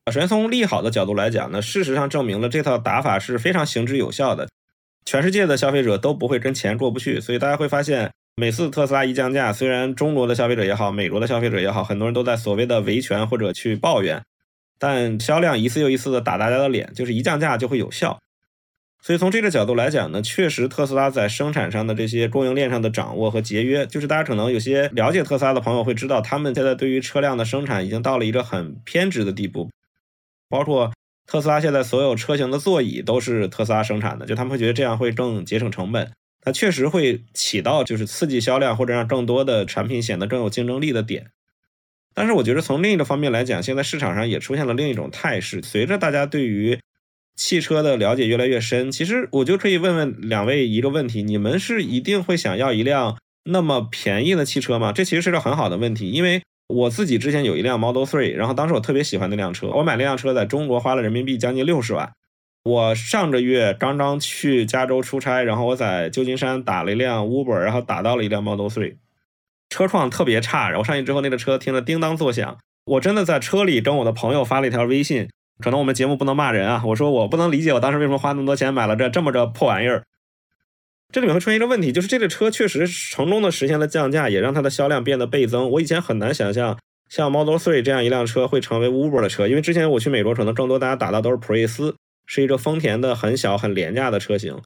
首先从利好的角度来讲呢，事实上证明了这套打法是非常行之有效的，全世界的消费者都不会跟钱过不去，所以大家会发现。每次特斯拉一降价，虽然中国的消费者也好，美国的消费者也好，很多人都在所谓的维权或者去抱怨，但销量一次又一次的打大家的脸，就是一降价就会有效。所以从这个角度来讲呢，确实特斯拉在生产上的这些供应链上的掌握和节约，就是大家可能有些了解特斯拉的朋友会知道，他们现在对于车辆的生产已经到了一个很偏执的地步，包括特斯拉现在所有车型的座椅都是特斯拉生产的，就他们会觉得这样会更节省成本。它确实会起到就是刺激销量或者让更多的产品显得更有竞争力的点，但是我觉得从另一个方面来讲，现在市场上也出现了另一种态势。随着大家对于汽车的了解越来越深，其实我就可以问问两位一个问题：你们是一定会想要一辆那么便宜的汽车吗？这其实是个很好的问题，因为我自己之前有一辆 Model Three，然后当时我特别喜欢那辆车，我买那辆车在中国花了人民币将近六十万。我上个月刚刚去加州出差，然后我在旧金山打了一辆 Uber，然后打到了一辆 Model Three，车况特别差。然后上去之后，那个车听着叮当作响。我真的在车里跟我的朋友发了一条微信，可能我们节目不能骂人啊。我说我不能理解我当时为什么花那么多钱买了这这么个破玩意儿。这里面会出现一个问题，就是这个车确实成功的实现了降价，也让它的销量变得倍增。我以前很难想象像 Model Three 这样一辆车会成为 Uber 的车，因为之前我去美国，可能更多大家打到都是普锐斯。是一个丰田的很小很廉价的车型。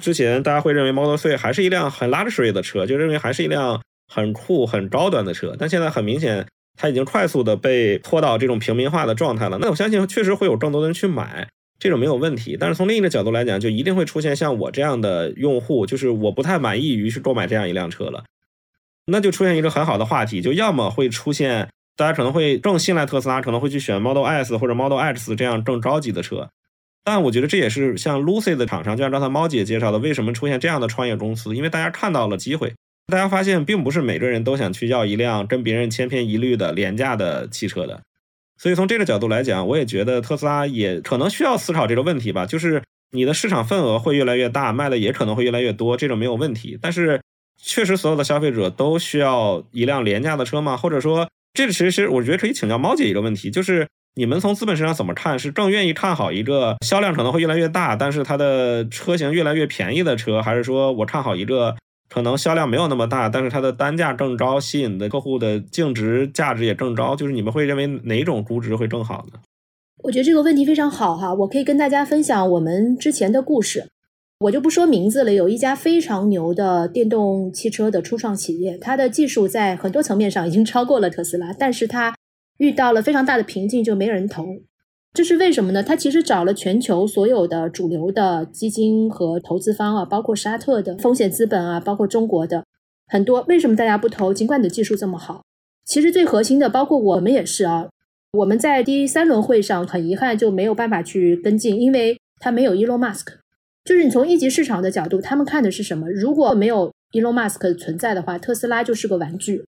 之前大家会认为 Model 3还是一辆很 luxury 的车，就认为还是一辆很酷很高端的车。但现在很明显，它已经快速的被拖到这种平民化的状态了。那我相信确实会有更多的人去买，这种没有问题。但是从另一个角度来讲，就一定会出现像我这样的用户，就是我不太满意于去购买这样一辆车了。那就出现一个很好的话题，就要么会出现大家可能会更信赖特斯拉，可能会去选 Model S 或者 Model X 这样更高级的车。但我觉得这也是像 Lucy 的厂商，就像刚才猫姐介绍的，为什么出现这样的创业公司？因为大家看到了机会，大家发现并不是每个人都想去要一辆跟别人千篇一律的廉价的汽车的。所以从这个角度来讲，我也觉得特斯拉也可能需要思考这个问题吧，就是你的市场份额会越来越大，卖的也可能会越来越多，这种没有问题。但是确实所有的消费者都需要一辆廉价的车吗？或者说，这个其实我觉得可以请教猫姐一个问题，就是。你们从资本市场怎么看？是更愿意看好一个销量可能会越来越大，但是它的车型越来越便宜的车，还是说我看好一个可能销量没有那么大，但是它的单价更高，吸引的客户的净值价值也更高？就是你们会认为哪种估值会更好呢？我觉得这个问题非常好哈，我可以跟大家分享我们之前的故事，我就不说名字了。有一家非常牛的电动汽车的初创企业，它的技术在很多层面上已经超过了特斯拉，但是它遇到了非常大的瓶颈，就没人投。这是为什么呢？他其实找了全球所有的主流的基金和投资方啊，包括沙特的风险资本啊，包括中国的很多。为什么大家不投？尽管你的技术这么好，其实最核心的，包括我们也是啊。我们在第三轮会上很遗憾就没有办法去跟进，因为他没有 Elon Musk。就是你从一级市场的角度，他们看的是什么？如果没有 Elon Musk 存在的话，特斯拉就是个玩具。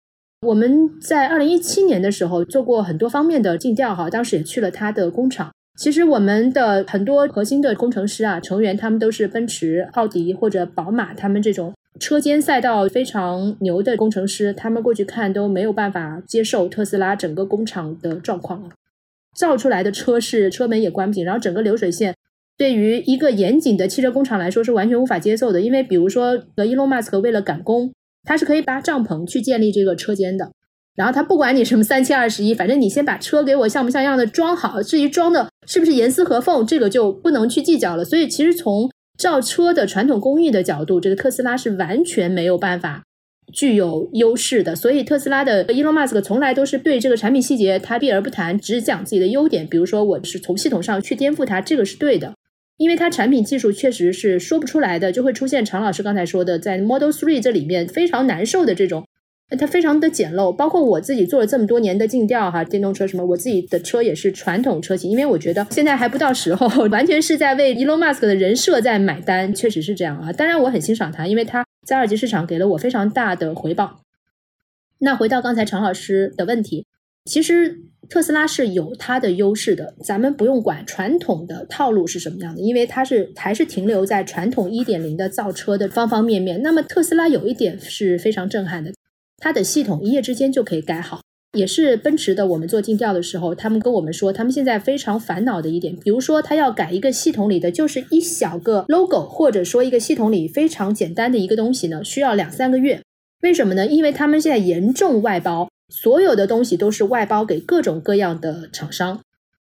我们在二零一七年的时候做过很多方面的尽调，哈，当时也去了他的工厂。其实我们的很多核心的工程师啊，成员他们都是奔驰、奥迪或者宝马，他们这种车间赛道非常牛的工程师，他们过去看都没有办法接受特斯拉整个工厂的状况造出来的车是车门也关不紧，然后整个流水线对于一个严谨的汽车工厂来说是完全无法接受的，因为比如说呃，伊隆马斯克为了赶工。他是可以搭帐篷去建立这个车间的，然后他不管你什么三七二十一，反正你先把车给我像不像样的装好，至于装的是不是严丝合缝，这个就不能去计较了。所以其实从造车的传统工艺的角度，这个特斯拉是完全没有办法具有优势的。所以特斯拉的伊隆马斯克从来都是对这个产品细节他避而不谈，只讲自己的优点。比如说我是从系统上去颠覆它，这个是对的。因为它产品技术确实是说不出来的，就会出现常老师刚才说的，在 Model Three 这里面非常难受的这种，它非常的简陋。包括我自己做了这么多年的尽调哈，电动车什么，我自己的车也是传统车型，因为我觉得现在还不到时候，完全是在为 Elon Musk 的人设在买单，确实是这样啊。当然我很欣赏他，因为他在二级市场给了我非常大的回报。那回到刚才常老师的问题，其实。特斯拉是有它的优势的，咱们不用管传统的套路是什么样的，因为它是还是停留在传统一点零的造车的方方面面。那么特斯拉有一点是非常震撼的，它的系统一夜之间就可以改好，也是奔驰的。我们做尽调的时候，他们跟我们说，他们现在非常烦恼的一点，比如说他要改一个系统里的就是一小个 logo，或者说一个系统里非常简单的一个东西呢，需要两三个月。为什么呢？因为他们现在严重外包。所有的东西都是外包给各种各样的厂商。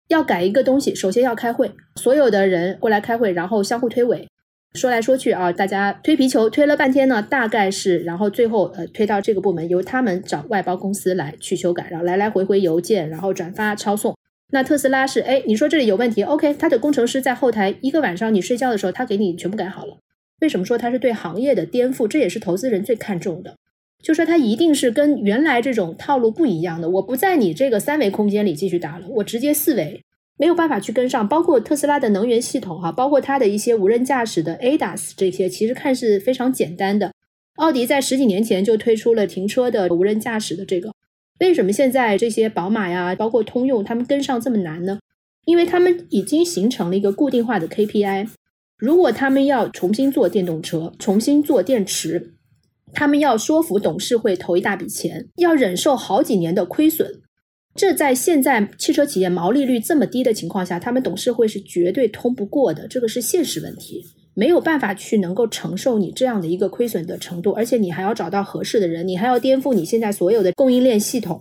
要改一个东西，首先要开会，所有的人过来开会，然后相互推诿，说来说去啊，大家推皮球推了半天呢，大概是，然后最后呃推到这个部门，由他们找外包公司来去修改，然后来来回回邮件，然后转发抄送。那特斯拉是，哎，你说这里有问题，OK，他的工程师在后台一个晚上你睡觉的时候，他给你全部改好了。为什么说它是对行业的颠覆？这也是投资人最看重的。就说它一定是跟原来这种套路不一样的，我不在你这个三维空间里继续打了，我直接四维，没有办法去跟上。包括特斯拉的能源系统哈，包括它的一些无人驾驶的 ADAS 这些，其实看似非常简单的。奥迪在十几年前就推出了停车的无人驾驶的这个，为什么现在这些宝马呀，包括通用，他们跟上这么难呢？因为他们已经形成了一个固定化的 KPI，如果他们要重新做电动车，重新做电池。他们要说服董事会投一大笔钱，要忍受好几年的亏损，这在现在汽车企业毛利率这么低的情况下，他们董事会是绝对通不过的。这个是现实问题，没有办法去能够承受你这样的一个亏损的程度，而且你还要找到合适的人，你还要颠覆你现在所有的供应链系统，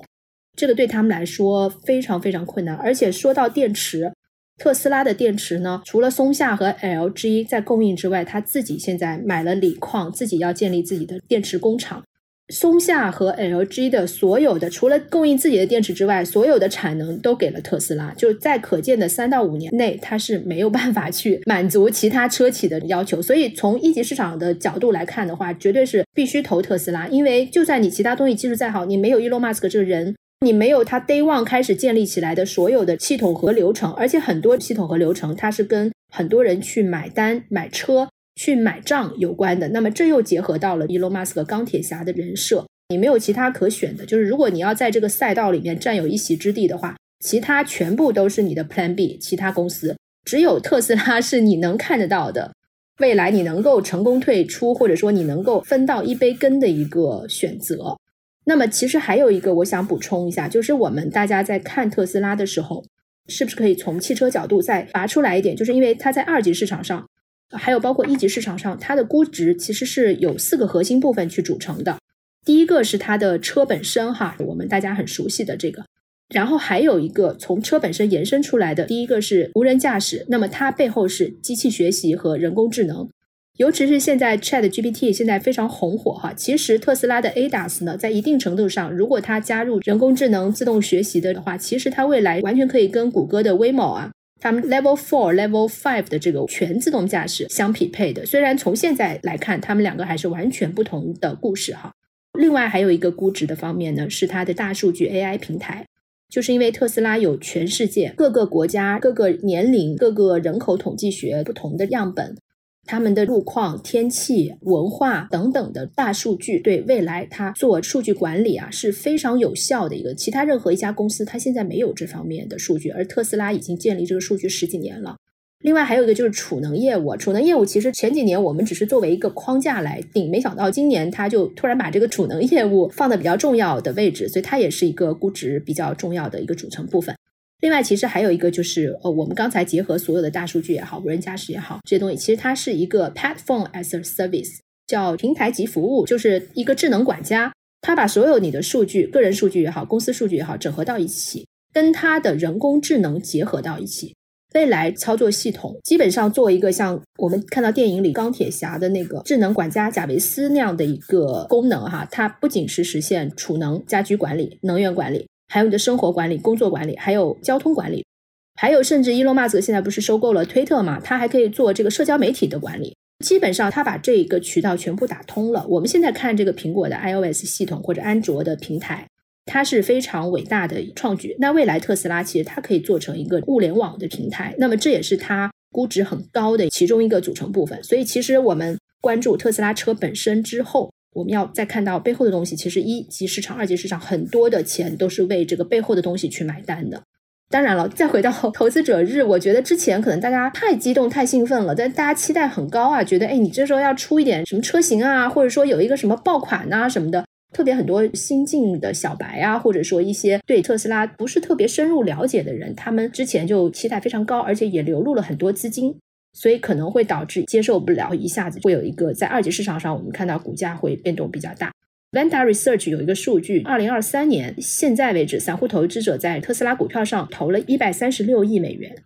这个对他们来说非常非常困难。而且说到电池。特斯拉的电池呢，除了松下和 LG 在供应之外，他自己现在买了锂矿，自己要建立自己的电池工厂。松下和 LG 的所有的，除了供应自己的电池之外，所有的产能都给了特斯拉。就在可见的三到五年内，它是没有办法去满足其他车企的要求。所以从一级市场的角度来看的话，绝对是必须投特斯拉。因为就算你其他东西技术再好，你没有 Elon Musk 这个人。你没有它 day one 开始建立起来的所有的系统和流程，而且很多系统和流程它是跟很多人去买单、买车、去买账有关的。那么这又结合到了伊隆马斯克钢铁侠的人设，你没有其他可选的，就是如果你要在这个赛道里面占有一席之地的话，其他全部都是你的 Plan B。其他公司只有特斯拉是你能看得到的，未来你能够成功退出，或者说你能够分到一杯羹的一个选择。那么其实还有一个我想补充一下，就是我们大家在看特斯拉的时候，是不是可以从汽车角度再拔出来一点？就是因为它在二级市场上，还有包括一级市场上，它的估值其实是有四个核心部分去组成的。第一个是它的车本身，哈，我们大家很熟悉的这个。然后还有一个从车本身延伸出来的，第一个是无人驾驶，那么它背后是机器学习和人工智能。尤其是现在 Chat GPT 现在非常红火哈，其实特斯拉的 ADAS 呢，在一定程度上，如果它加入人工智能自动学习的话，其实它未来完全可以跟谷歌的 Waymo 啊，他们 Level Four、Level Five 的这个全自动驾驶相匹配的。虽然从现在来看，他们两个还是完全不同的故事哈。另外还有一个估值的方面呢，是它的大数据 AI 平台，就是因为特斯拉有全世界各个国家、各个年龄、各个人口统计学不同的样本。他们的路况、天气、文化等等的大数据，对未来它做数据管理啊是非常有效的一个。其他任何一家公司，它现在没有这方面的数据，而特斯拉已经建立这个数据十几年了。另外还有一个就是储能业务，储能业务其实前几年我们只是作为一个框架来定，没想到今年它就突然把这个储能业务放的比较重要的位置，所以它也是一个估值比较重要的一个组成部分。另外，其实还有一个就是，呃，我们刚才结合所有的大数据也好，无人驾驶也好，这些东西，其实它是一个 platform as a service，叫平台级服务，就是一个智能管家，它把所有你的数据，个人数据也好，公司数据也好，整合到一起，跟它的人工智能结合到一起，未来操作系统基本上做一个像我们看到电影里钢铁侠的那个智能管家贾维斯那样的一个功能哈，它不仅是实现储能、家居管理、能源管理。还有你的生活管理、工作管理，还有交通管理，还有甚至伊隆马斯现在不是收购了推特嘛？他还可以做这个社交媒体的管理。基本上他把这一个渠道全部打通了。我们现在看这个苹果的 iOS 系统或者安卓的平台，它是非常伟大的创举。那未来特斯拉其实它可以做成一个物联网的平台，那么这也是它估值很高的其中一个组成部分。所以其实我们关注特斯拉车本身之后。我们要再看到背后的东西，其实一级市场、二级市场很多的钱都是为这个背后的东西去买单的。当然了，再回到投资者日，我觉得之前可能大家太激动、太兴奋了，但大家期待很高啊，觉得哎，你这时候要出一点什么车型啊，或者说有一个什么爆款啊什么的，特别很多新进的小白啊，或者说一些对特斯拉不是特别深入了解的人，他们之前就期待非常高，而且也流入了很多资金。所以可能会导致接受不了，一下子会有一个在二级市场上，我们看到股价会变动比较大。Vanta Research 有一个数据，二零二三年现在为止，散户投资者在特斯拉股票上投了一百三十六亿美元。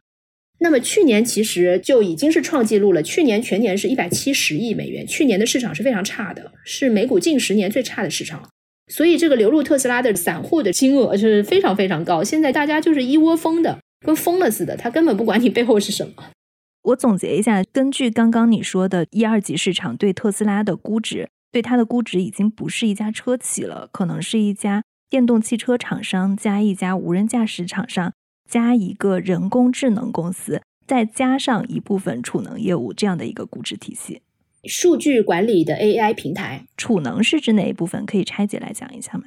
那么去年其实就已经是创纪录了，去年全年是一百七十亿美元。去年的市场是非常差的，是美股近十年最差的市场。所以这个流入特斯拉的散户的金额是非常非常高。现在大家就是一窝蜂的，跟疯了似的，他根本不管你背后是什么。我总结一下，根据刚刚你说的一二级市场对特斯拉的估值，对它的估值已经不是一家车企了，可能是一家电动汽车厂商加一家无人驾驶厂商加一个人工智能公司，再加上一部分储能业务这样的一个估值体系。数据管理的 AI 平台，储能是指哪一部分？可以拆解来讲一下吗？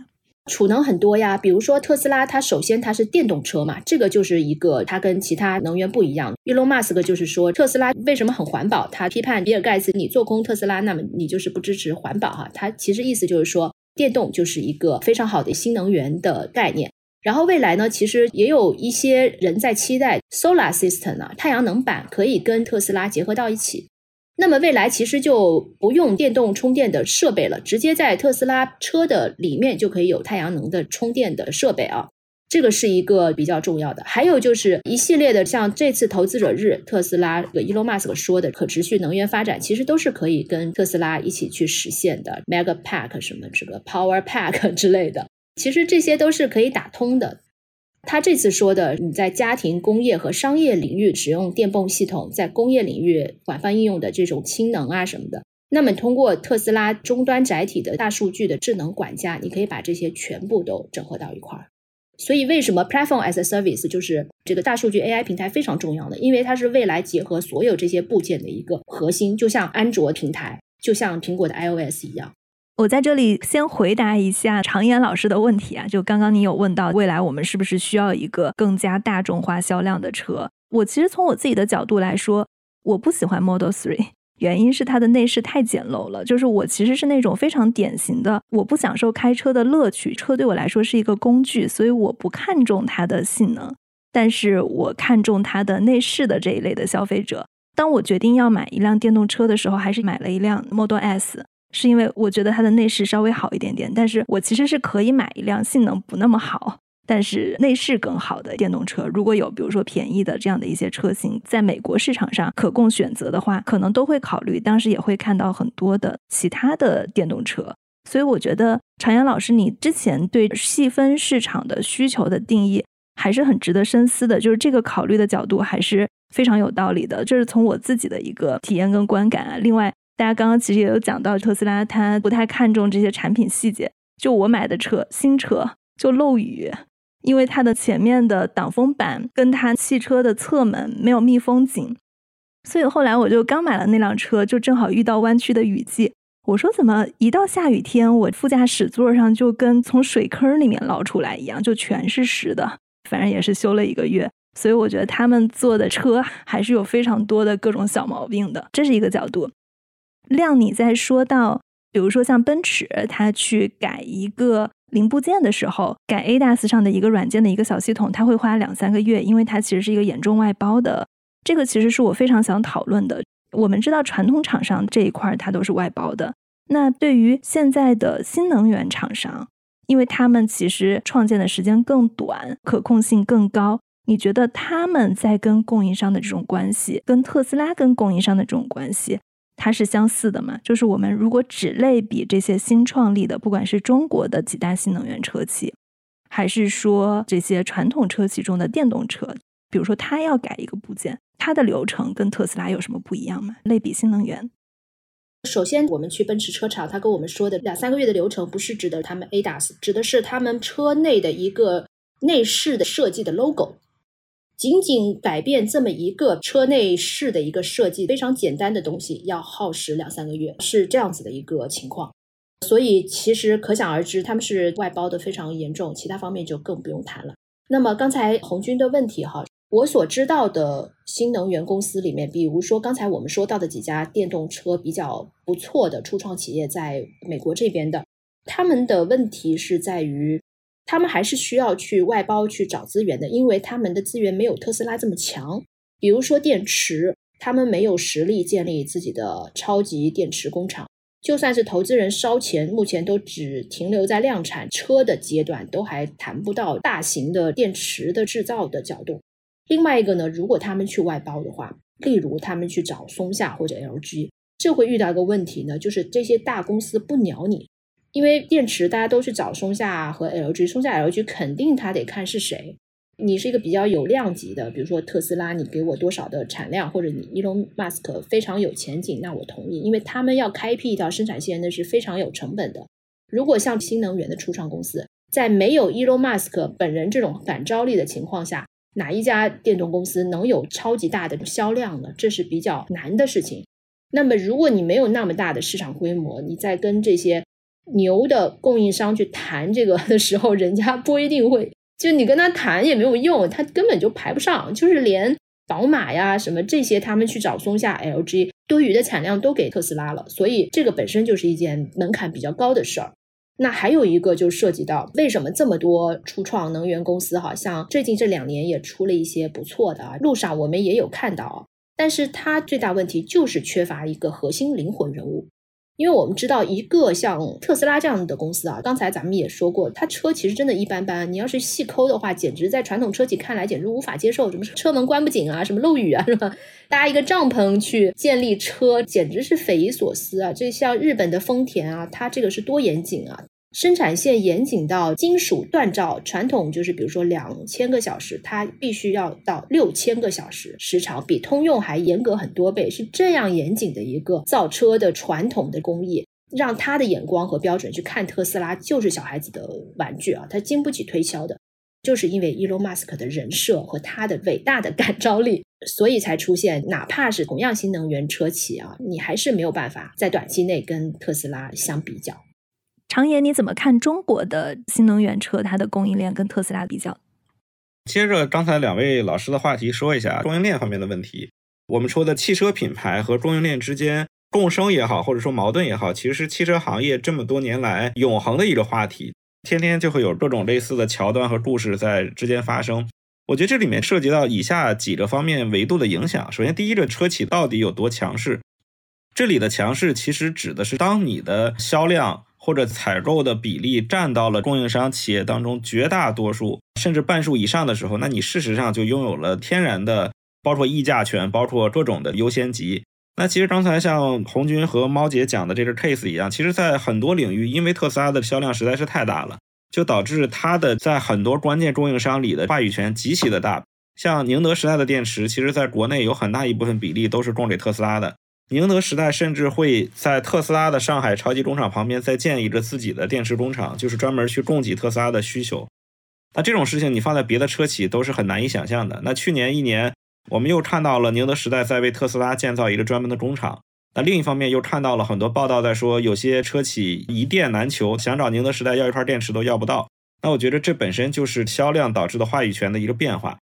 储能很多呀，比如说特斯拉，它首先它是电动车嘛，这个就是一个它跟其他能源不一样。Elon Musk 就是说特斯拉为什么很环保？他批判比尔盖茨，你做空特斯拉，那么你就是不支持环保哈。他其实意思就是说，电动就是一个非常好的新能源的概念。然后未来呢，其实也有一些人在期待 Solar System 啊，太阳能板可以跟特斯拉结合到一起。那么未来其实就不用电动充电的设备了，直接在特斯拉车的里面就可以有太阳能的充电的设备啊，这个是一个比较重要的。还有就是一系列的像这次投资者日，特斯拉这个 Elon Musk 说的可持续能源发展，其实都是可以跟特斯拉一起去实现的。Mega Pack 什么这个 Power Pack 之类的，其实这些都是可以打通的。他这次说的，你在家庭、工业和商业领域使用电泵系统，在工业领域广泛应用的这种氢能啊什么的，那么通过特斯拉终端载体的大数据的智能管家，你可以把这些全部都整合到一块儿。所以为什么 Platform as a Service 就是这个大数据 AI 平台非常重要呢？因为它是未来结合所有这些部件的一个核心，就像安卓平台，就像苹果的 iOS 一样。我在这里先回答一下常言老师的问题啊，就刚刚你有问到未来我们是不是需要一个更加大众化销量的车？我其实从我自己的角度来说，我不喜欢 Model Three，原因是它的内饰太简陋了。就是我其实是那种非常典型的，我不享受开车的乐趣，车对我来说是一个工具，所以我不看重它的性能，但是我看重它的内饰的这一类的消费者。当我决定要买一辆电动车的时候，还是买了一辆 Model S。是因为我觉得它的内饰稍微好一点点，但是我其实是可以买一辆性能不那么好，但是内饰更好的电动车。如果有比如说便宜的这样的一些车型，在美国市场上可供选择的话，可能都会考虑。当时也会看到很多的其他的电动车，所以我觉得常阳老师，你之前对细分市场的需求的定义还是很值得深思的。就是这个考虑的角度还是非常有道理的。这是从我自己的一个体验跟观感啊。另外，大家刚刚其实也有讲到，特斯拉它不太看重这些产品细节。就我买的车，新车就漏雨，因为它的前面的挡风板跟它汽车的侧门没有密封紧，所以后来我就刚买了那辆车，就正好遇到弯曲的雨季。我说怎么一到下雨天，我副驾驶座上就跟从水坑里面捞出来一样，就全是湿的。反正也是修了一个月，所以我觉得他们做的车还是有非常多的各种小毛病的，这是一个角度。亮，你在说到，比如说像奔驰，它去改一个零部件的时候，改 ADAS 上的一个软件的一个小系统，它会花两三个月，因为它其实是一个严重外包的。这个其实是我非常想讨论的。我们知道传统厂商这一块它都是外包的，那对于现在的新能源厂商，因为他们其实创建的时间更短，可控性更高，你觉得他们在跟供应商的这种关系，跟特斯拉跟供应商的这种关系，它是相似的嘛？就是我们如果只类比这些新创立的，不管是中国的几大新能源车企，还是说这些传统车企中的电动车，比如说它要改一个部件。它的流程跟特斯拉有什么不一样吗？类比新能源，首先我们去奔驰车厂，他跟我们说的两三个月的流程，不是指的他们 ADAS，指的是他们车内的一个内饰的设计的 logo。仅仅改变这么一个车内饰的一个设计，非常简单的东西，要耗时两三个月，是这样子的一个情况。所以其实可想而知，他们是外包的非常严重，其他方面就更不用谈了。那么刚才红军的问题哈。我所知道的新能源公司里面，比如说刚才我们说到的几家电动车比较不错的初创企业，在美国这边的，他们的问题是在于，他们还是需要去外包去找资源的，因为他们的资源没有特斯拉这么强。比如说电池，他们没有实力建立自己的超级电池工厂，就算是投资人烧钱，目前都只停留在量产车的阶段，都还谈不到大型的电池的制造的角度。另外一个呢，如果他们去外包的话，例如他们去找松下或者 LG，这会遇到一个问题呢，就是这些大公司不鸟你，因为电池大家都去找松下和 LG，松下 LG 肯定他得看是谁，你是一个比较有量级的，比如说特斯拉，你给我多少的产量，或者你 Elon Musk 非常有前景，那我同意，因为他们要开辟一条生产线，那是非常有成本的。如果像新能源的初创公司，在没有 Elon Musk 本人这种感召力的情况下，哪一家电动公司能有超级大的销量呢？这是比较难的事情。那么，如果你没有那么大的市场规模，你在跟这些牛的供应商去谈这个的时候，人家不一定会，就你跟他谈也没有用，他根本就排不上。就是连宝马呀什么这些，他们去找松下、LG，多余的产量都给特斯拉了，所以这个本身就是一件门槛比较高的事儿。那还有一个就涉及到为什么这么多初创能源公司，好像最近这两年也出了一些不错的啊，路上我们也有看到，但是它最大问题就是缺乏一个核心灵魂人物。因为我们知道，一个像特斯拉这样的公司啊，刚才咱们也说过，它车其实真的一般般。你要是细抠的话，简直在传统车企看来简直无法接受，什么车门关不紧啊，什么漏雨啊，是吧？搭一个帐篷去建立车，简直是匪夷所思啊！这像日本的丰田啊，它这个是多严谨啊，生产线严谨到金属锻造，传统就是比如说两千个小时，它必须要到六千个小时时长，比通用还严格很多倍，是这样严谨的一个造车的传统的工艺，让他的眼光和标准去看特斯拉就是小孩子的玩具啊，他经不起推销的，就是因为 Elon Musk 的人设和他的伟大的感召力，所以才出现，哪怕是同样新能源车企啊，你还是没有办法在短期内跟特斯拉相比较。常言，你怎么看中国的新能源车它的供应链跟特斯拉比较？接着刚才两位老师的话题说一下供应链方面的问题。我们说的汽车品牌和供应链之间共生也好，或者说矛盾也好，其实是汽车行业这么多年来永恒的一个话题，天天就会有各种类似的桥段和故事在之间发生。我觉得这里面涉及到以下几个方面维度的影响。首先，第一个车企到底有多强势？这里的强势其实指的是当你的销量。或者采购的比例占到了供应商企业当中绝大多数，甚至半数以上的时候，那你事实上就拥有了天然的，包括议价权，包括各种的优先级。那其实刚才像红军和猫姐讲的这个 case 一样，其实在很多领域，因为特斯拉的销量实在是太大了，就导致它的在很多关键供应商里的话语权极其的大。像宁德时代的电池，其实在国内有很大一部分比例都是供给特斯拉的。宁德时代甚至会在特斯拉的上海超级工厂旁边再建一个自己的电池工厂，就是专门去供给特斯拉的需求。那这种事情你放在别的车企都是很难以想象的。那去年一年，我们又看到了宁德时代在为特斯拉建造一个专门的工厂。那另一方面又看到了很多报道在说，有些车企一电难求，想找宁德时代要一块电池都要不到。那我觉得这本身就是销量导致的话语权的一个变化。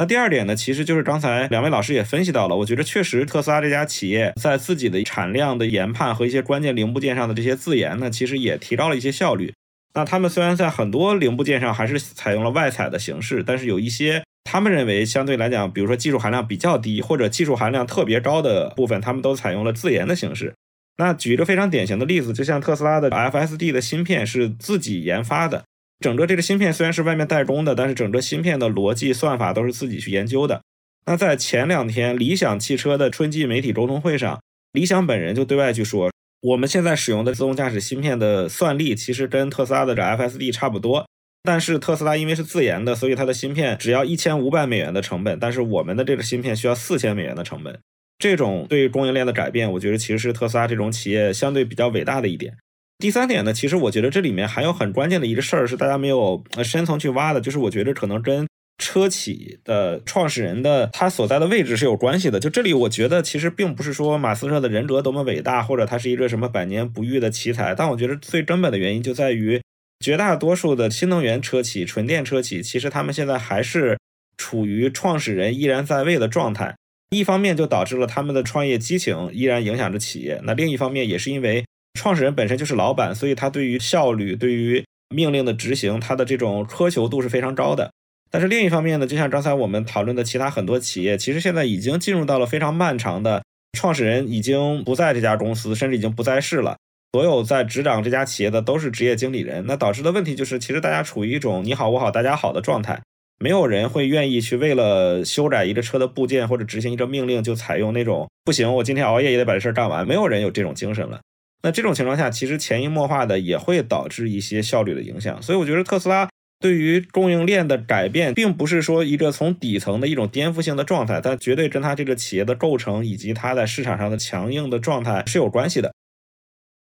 那第二点呢，其实就是刚才两位老师也分析到了，我觉得确实特斯拉这家企业在自己的产量的研判和一些关键零部件上的这些自研呢，其实也提高了一些效率。那他们虽然在很多零部件上还是采用了外采的形式，但是有一些他们认为相对来讲，比如说技术含量比较低或者技术含量特别高的部分，他们都采用了自研的形式。那举一个非常典型的例子，就像特斯拉的 FSD 的芯片是自己研发的。整个这个芯片虽然是外面代工的，但是整个芯片的逻辑算法都是自己去研究的。那在前两天理想汽车的春季媒体沟通会上，理想本人就对外去说，我们现在使用的自动驾驶芯片的算力其实跟特斯拉的这 FSD 差不多，但是特斯拉因为是自研的，所以它的芯片只要一千五百美元的成本，但是我们的这个芯片需要四千美元的成本。这种对供应链的改变，我觉得其实是特斯拉这种企业相对比较伟大的一点。第三点呢，其实我觉得这里面还有很关键的一个事儿是大家没有深层去挖的，就是我觉得可能跟车企的创始人的他所在的位置是有关系的。就这里，我觉得其实并不是说马斯克的人格多么伟大，或者他是一个什么百年不遇的奇才，但我觉得最根本的原因就在于绝大多数的新能源车企、纯电车企，其实他们现在还是处于创始人依然在位的状态。一方面就导致了他们的创业激情依然影响着企业，那另一方面也是因为。创始人本身就是老板，所以他对于效率、对于命令的执行，他的这种苛求度是非常高的。但是另一方面呢，就像刚才我们讨论的其他很多企业，其实现在已经进入到了非常漫长的，创始人已经不在这家公司，甚至已经不在世了。所有在执掌这家企业的都是职业经理人，那导致的问题就是，其实大家处于一种你好我好大家好的状态，没有人会愿意去为了修改一个车的部件或者执行一个命令就采用那种不行，我今天熬夜也得把这事儿干完，没有人有这种精神了。那这种情况下，其实潜移默化的也会导致一些效率的影响。所以我觉得特斯拉对于供应链的改变，并不是说一个从底层的一种颠覆性的状态，但绝对跟它这个企业的构成以及它在市场上的强硬的状态是有关系的。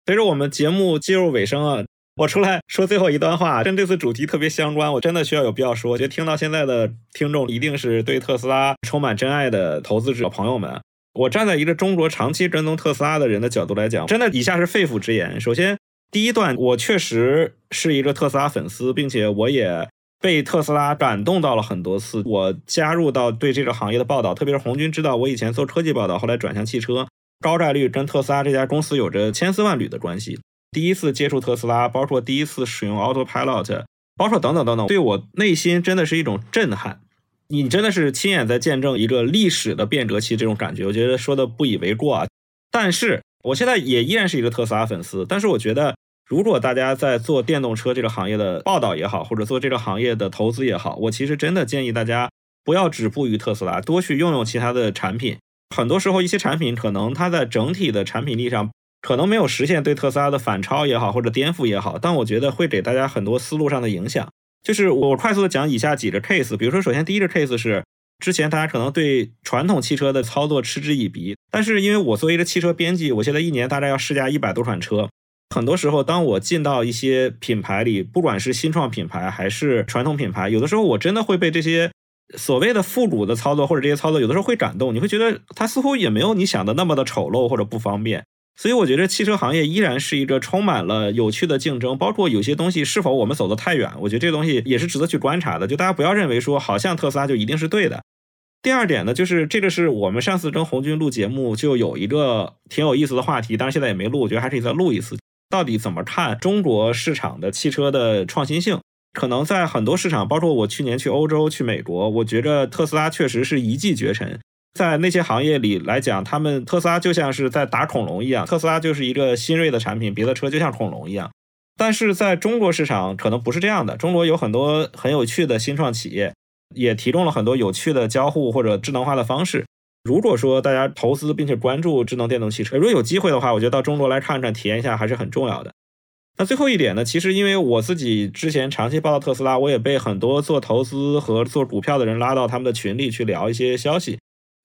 随着我们节目进入尾声啊，我出来说最后一段话，跟这次主题特别相关，我真的需要有必要说。我觉得听到现在的听众一定是对特斯拉充满真爱的投资者朋友们。我站在一个中国长期跟踪特斯拉的人的角度来讲，真的以下是肺腑之言。首先，第一段，我确实是一个特斯拉粉丝，并且我也被特斯拉感动到了很多次。我加入到对这个行业的报道，特别是红军知道我以前做科技报道，后来转向汽车，高概率跟特斯拉这家公司有着千丝万缕的关系。第一次接触特斯拉，包括第一次使用 Autopilot，包括等等等等，对我内心真的是一种震撼。你真的是亲眼在见证一个历史的变革期，这种感觉，我觉得说的不以为过啊。但是我现在也依然是一个特斯拉粉丝。但是我觉得，如果大家在做电动车这个行业的报道也好，或者做这个行业的投资也好，我其实真的建议大家不要止步于特斯拉，多去用用其他的产品。很多时候，一些产品可能它在整体的产品力上可能没有实现对特斯拉的反超也好，或者颠覆也好，但我觉得会给大家很多思路上的影响。就是我快速的讲以下几个 case，比如说，首先第一个 case 是之前大家可能对传统汽车的操作嗤之以鼻，但是因为我作为一个汽车编辑，我现在一年大概要试驾一百多款车，很多时候当我进到一些品牌里，不管是新创品牌还是传统品牌，有的时候我真的会被这些所谓的复古的操作或者这些操作，有的时候会感动，你会觉得它似乎也没有你想的那么的丑陋或者不方便。所以我觉得汽车行业依然是一个充满了有趣的竞争，包括有些东西是否我们走得太远，我觉得这东西也是值得去观察的。就大家不要认为说好像特斯拉就一定是对的。第二点呢，就是这个是我们上次跟红军录节目就有一个挺有意思的话题，当然现在也没录，我觉得还可以再录一次。到底怎么看中国市场的汽车的创新性？可能在很多市场，包括我去年去欧洲、去美国，我觉着特斯拉确实是一骑绝尘。在那些行业里来讲，他们特斯拉就像是在打恐龙一样，特斯拉就是一个新锐的产品，别的车就像恐龙一样。但是在中国市场可能不是这样的，中国有很多很有趣的新创企业，也提供了很多有趣的交互或者智能化的方式。如果说大家投资并且关注智能电动汽车，如果有机会的话，我觉得到中国来看看、体验一下还是很重要的。那最后一点呢，其实因为我自己之前长期报道特斯拉，我也被很多做投资和做股票的人拉到他们的群里去聊一些消息。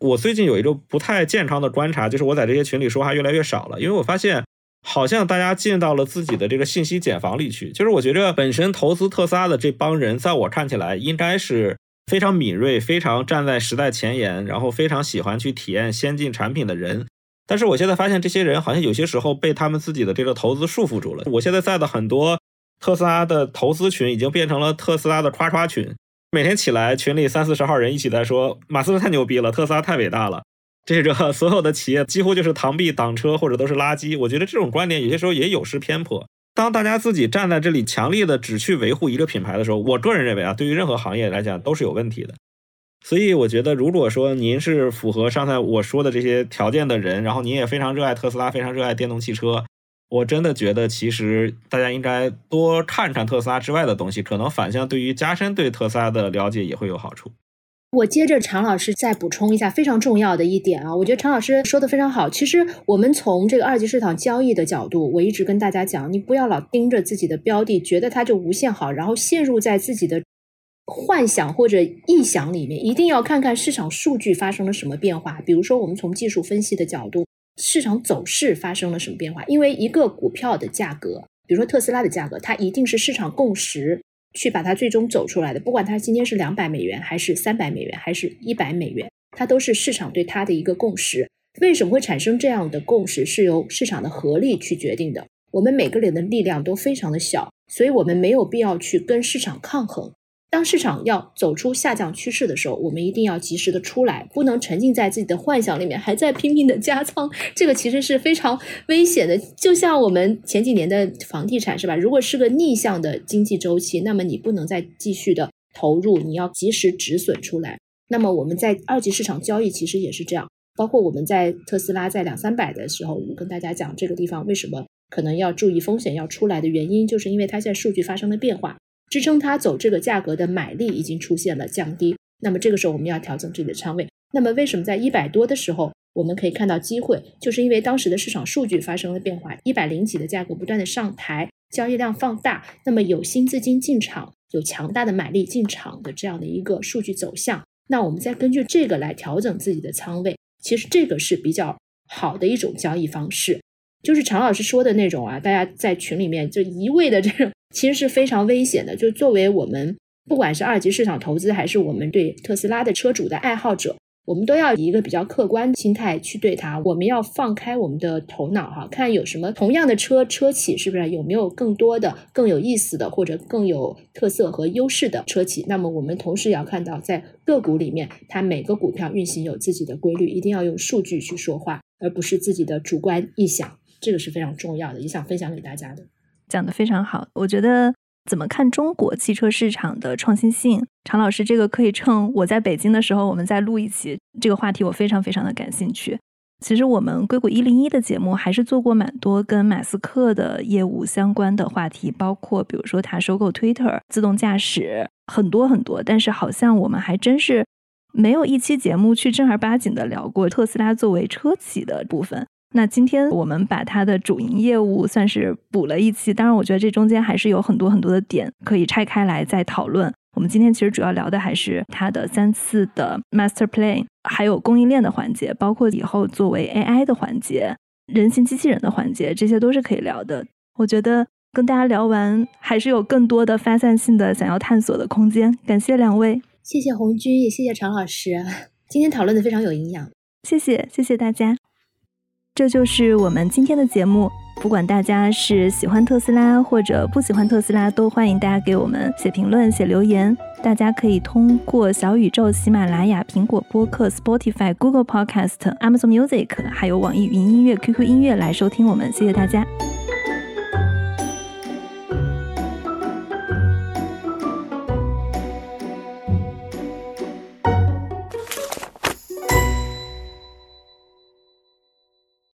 我最近有一个不太健康的观察，就是我在这些群里说话越来越少了，因为我发现好像大家进到了自己的这个信息茧房里去。就是我觉着本身投资特斯拉的这帮人，在我看起来应该是非常敏锐、非常站在时代前沿，然后非常喜欢去体验先进产品的人。但是我现在发现，这些人好像有些时候被他们自己的这个投资束缚住了。我现在在的很多特斯拉的投资群，已经变成了特斯拉的夸夸群。每天起来，群里三四十号人一起在说马斯克太牛逼了，特斯拉太伟大了。这个所有的企业几乎就是螳臂挡车，或者都是垃圾。我觉得这种观点有些时候也有失偏颇。当大家自己站在这里强力的只去维护一个品牌的时候，我个人认为啊，对于任何行业来讲都是有问题的。所以我觉得，如果说您是符合上才我说的这些条件的人，然后您也非常热爱特斯拉，非常热爱电动汽车，我真的觉得，其实大家应该多看看特斯拉之外的东西，可能反向对于加深对特斯拉的了解也会有好处。我接着常老师再补充一下非常重要的一点啊，我觉得常老师说的非常好。其实我们从这个二级市场交易的角度，我一直跟大家讲，你不要老盯着自己的标的，觉得它就无限好，然后陷入在自己的。幻想或者臆想里面，一定要看看市场数据发生了什么变化。比如说，我们从技术分析的角度，市场走势发生了什么变化？因为一个股票的价格，比如说特斯拉的价格，它一定是市场共识去把它最终走出来的。不管它今天是两百美元，还是三百美元，还是一百美元，它都是市场对它的一个共识。为什么会产生这样的共识？是由市场的合力去决定的。我们每个人的力量都非常的小，所以我们没有必要去跟市场抗衡。当市场要走出下降趋势的时候，我们一定要及时的出来，不能沉浸在自己的幻想里面，还在拼命的加仓。这个其实是非常危险的。就像我们前几年的房地产，是吧？如果是个逆向的经济周期，那么你不能再继续的投入，你要及时止损出来。那么我们在二级市场交易其实也是这样，包括我们在特斯拉在两三百的时候，我跟大家讲这个地方为什么可能要注意风险要出来的原因，就是因为它现在数据发生了变化。支撑它走这个价格的买力已经出现了降低，那么这个时候我们要调整自己的仓位。那么为什么在一百多的时候我们可以看到机会？就是因为当时的市场数据发生了变化，一百零几的价格不断的上抬，交易量放大，那么有新资金进场，有强大的买力进场的这样的一个数据走向，那我们再根据这个来调整自己的仓位。其实这个是比较好的一种交易方式，就是常老师说的那种啊，大家在群里面就一味的这种。其实是非常危险的。就作为我们，不管是二级市场投资，还是我们对特斯拉的车主的爱好者，我们都要以一个比较客观的心态去对它。我们要放开我们的头脑，哈，看有什么同样的车车企，是不是有没有更多的更有意思的，或者更有特色和优势的车企？那么我们同时也要看到，在个股里面，它每个股票运行有自己的规律，一定要用数据去说话，而不是自己的主观臆想。这个是非常重要的，也想分享给大家的。讲的非常好，我觉得怎么看中国汽车市场的创新性，常老师这个可以趁我在北京的时候，我们再录一期这个话题，我非常非常的感兴趣。其实我们硅谷一零一的节目还是做过蛮多跟马斯克的业务相关的话题，包括比如说他收购 Twitter、自动驾驶，很多很多。但是好像我们还真是没有一期节目去正儿八经的聊过特斯拉作为车企的部分。那今天我们把它的主营业务算是补了一期，当然我觉得这中间还是有很多很多的点可以拆开来再讨论。我们今天其实主要聊的还是它的三次的 Master Plan，还有供应链的环节，包括以后作为 AI 的环节、人形机器人的环节，这些都是可以聊的。我觉得跟大家聊完，还是有更多的发散性的想要探索的空间。感谢两位，谢谢红军，也谢谢常老师，今天讨论的非常有营养。谢谢，谢谢大家。这就是我们今天的节目。不管大家是喜欢特斯拉或者不喜欢特斯拉，都欢迎大家给我们写评论、写留言。大家可以通过小宇宙、喜马拉雅、苹果播客、Spotify、Google Podcast、Amazon Music，还有网易云音乐、QQ 音乐来收听我们。谢谢大家。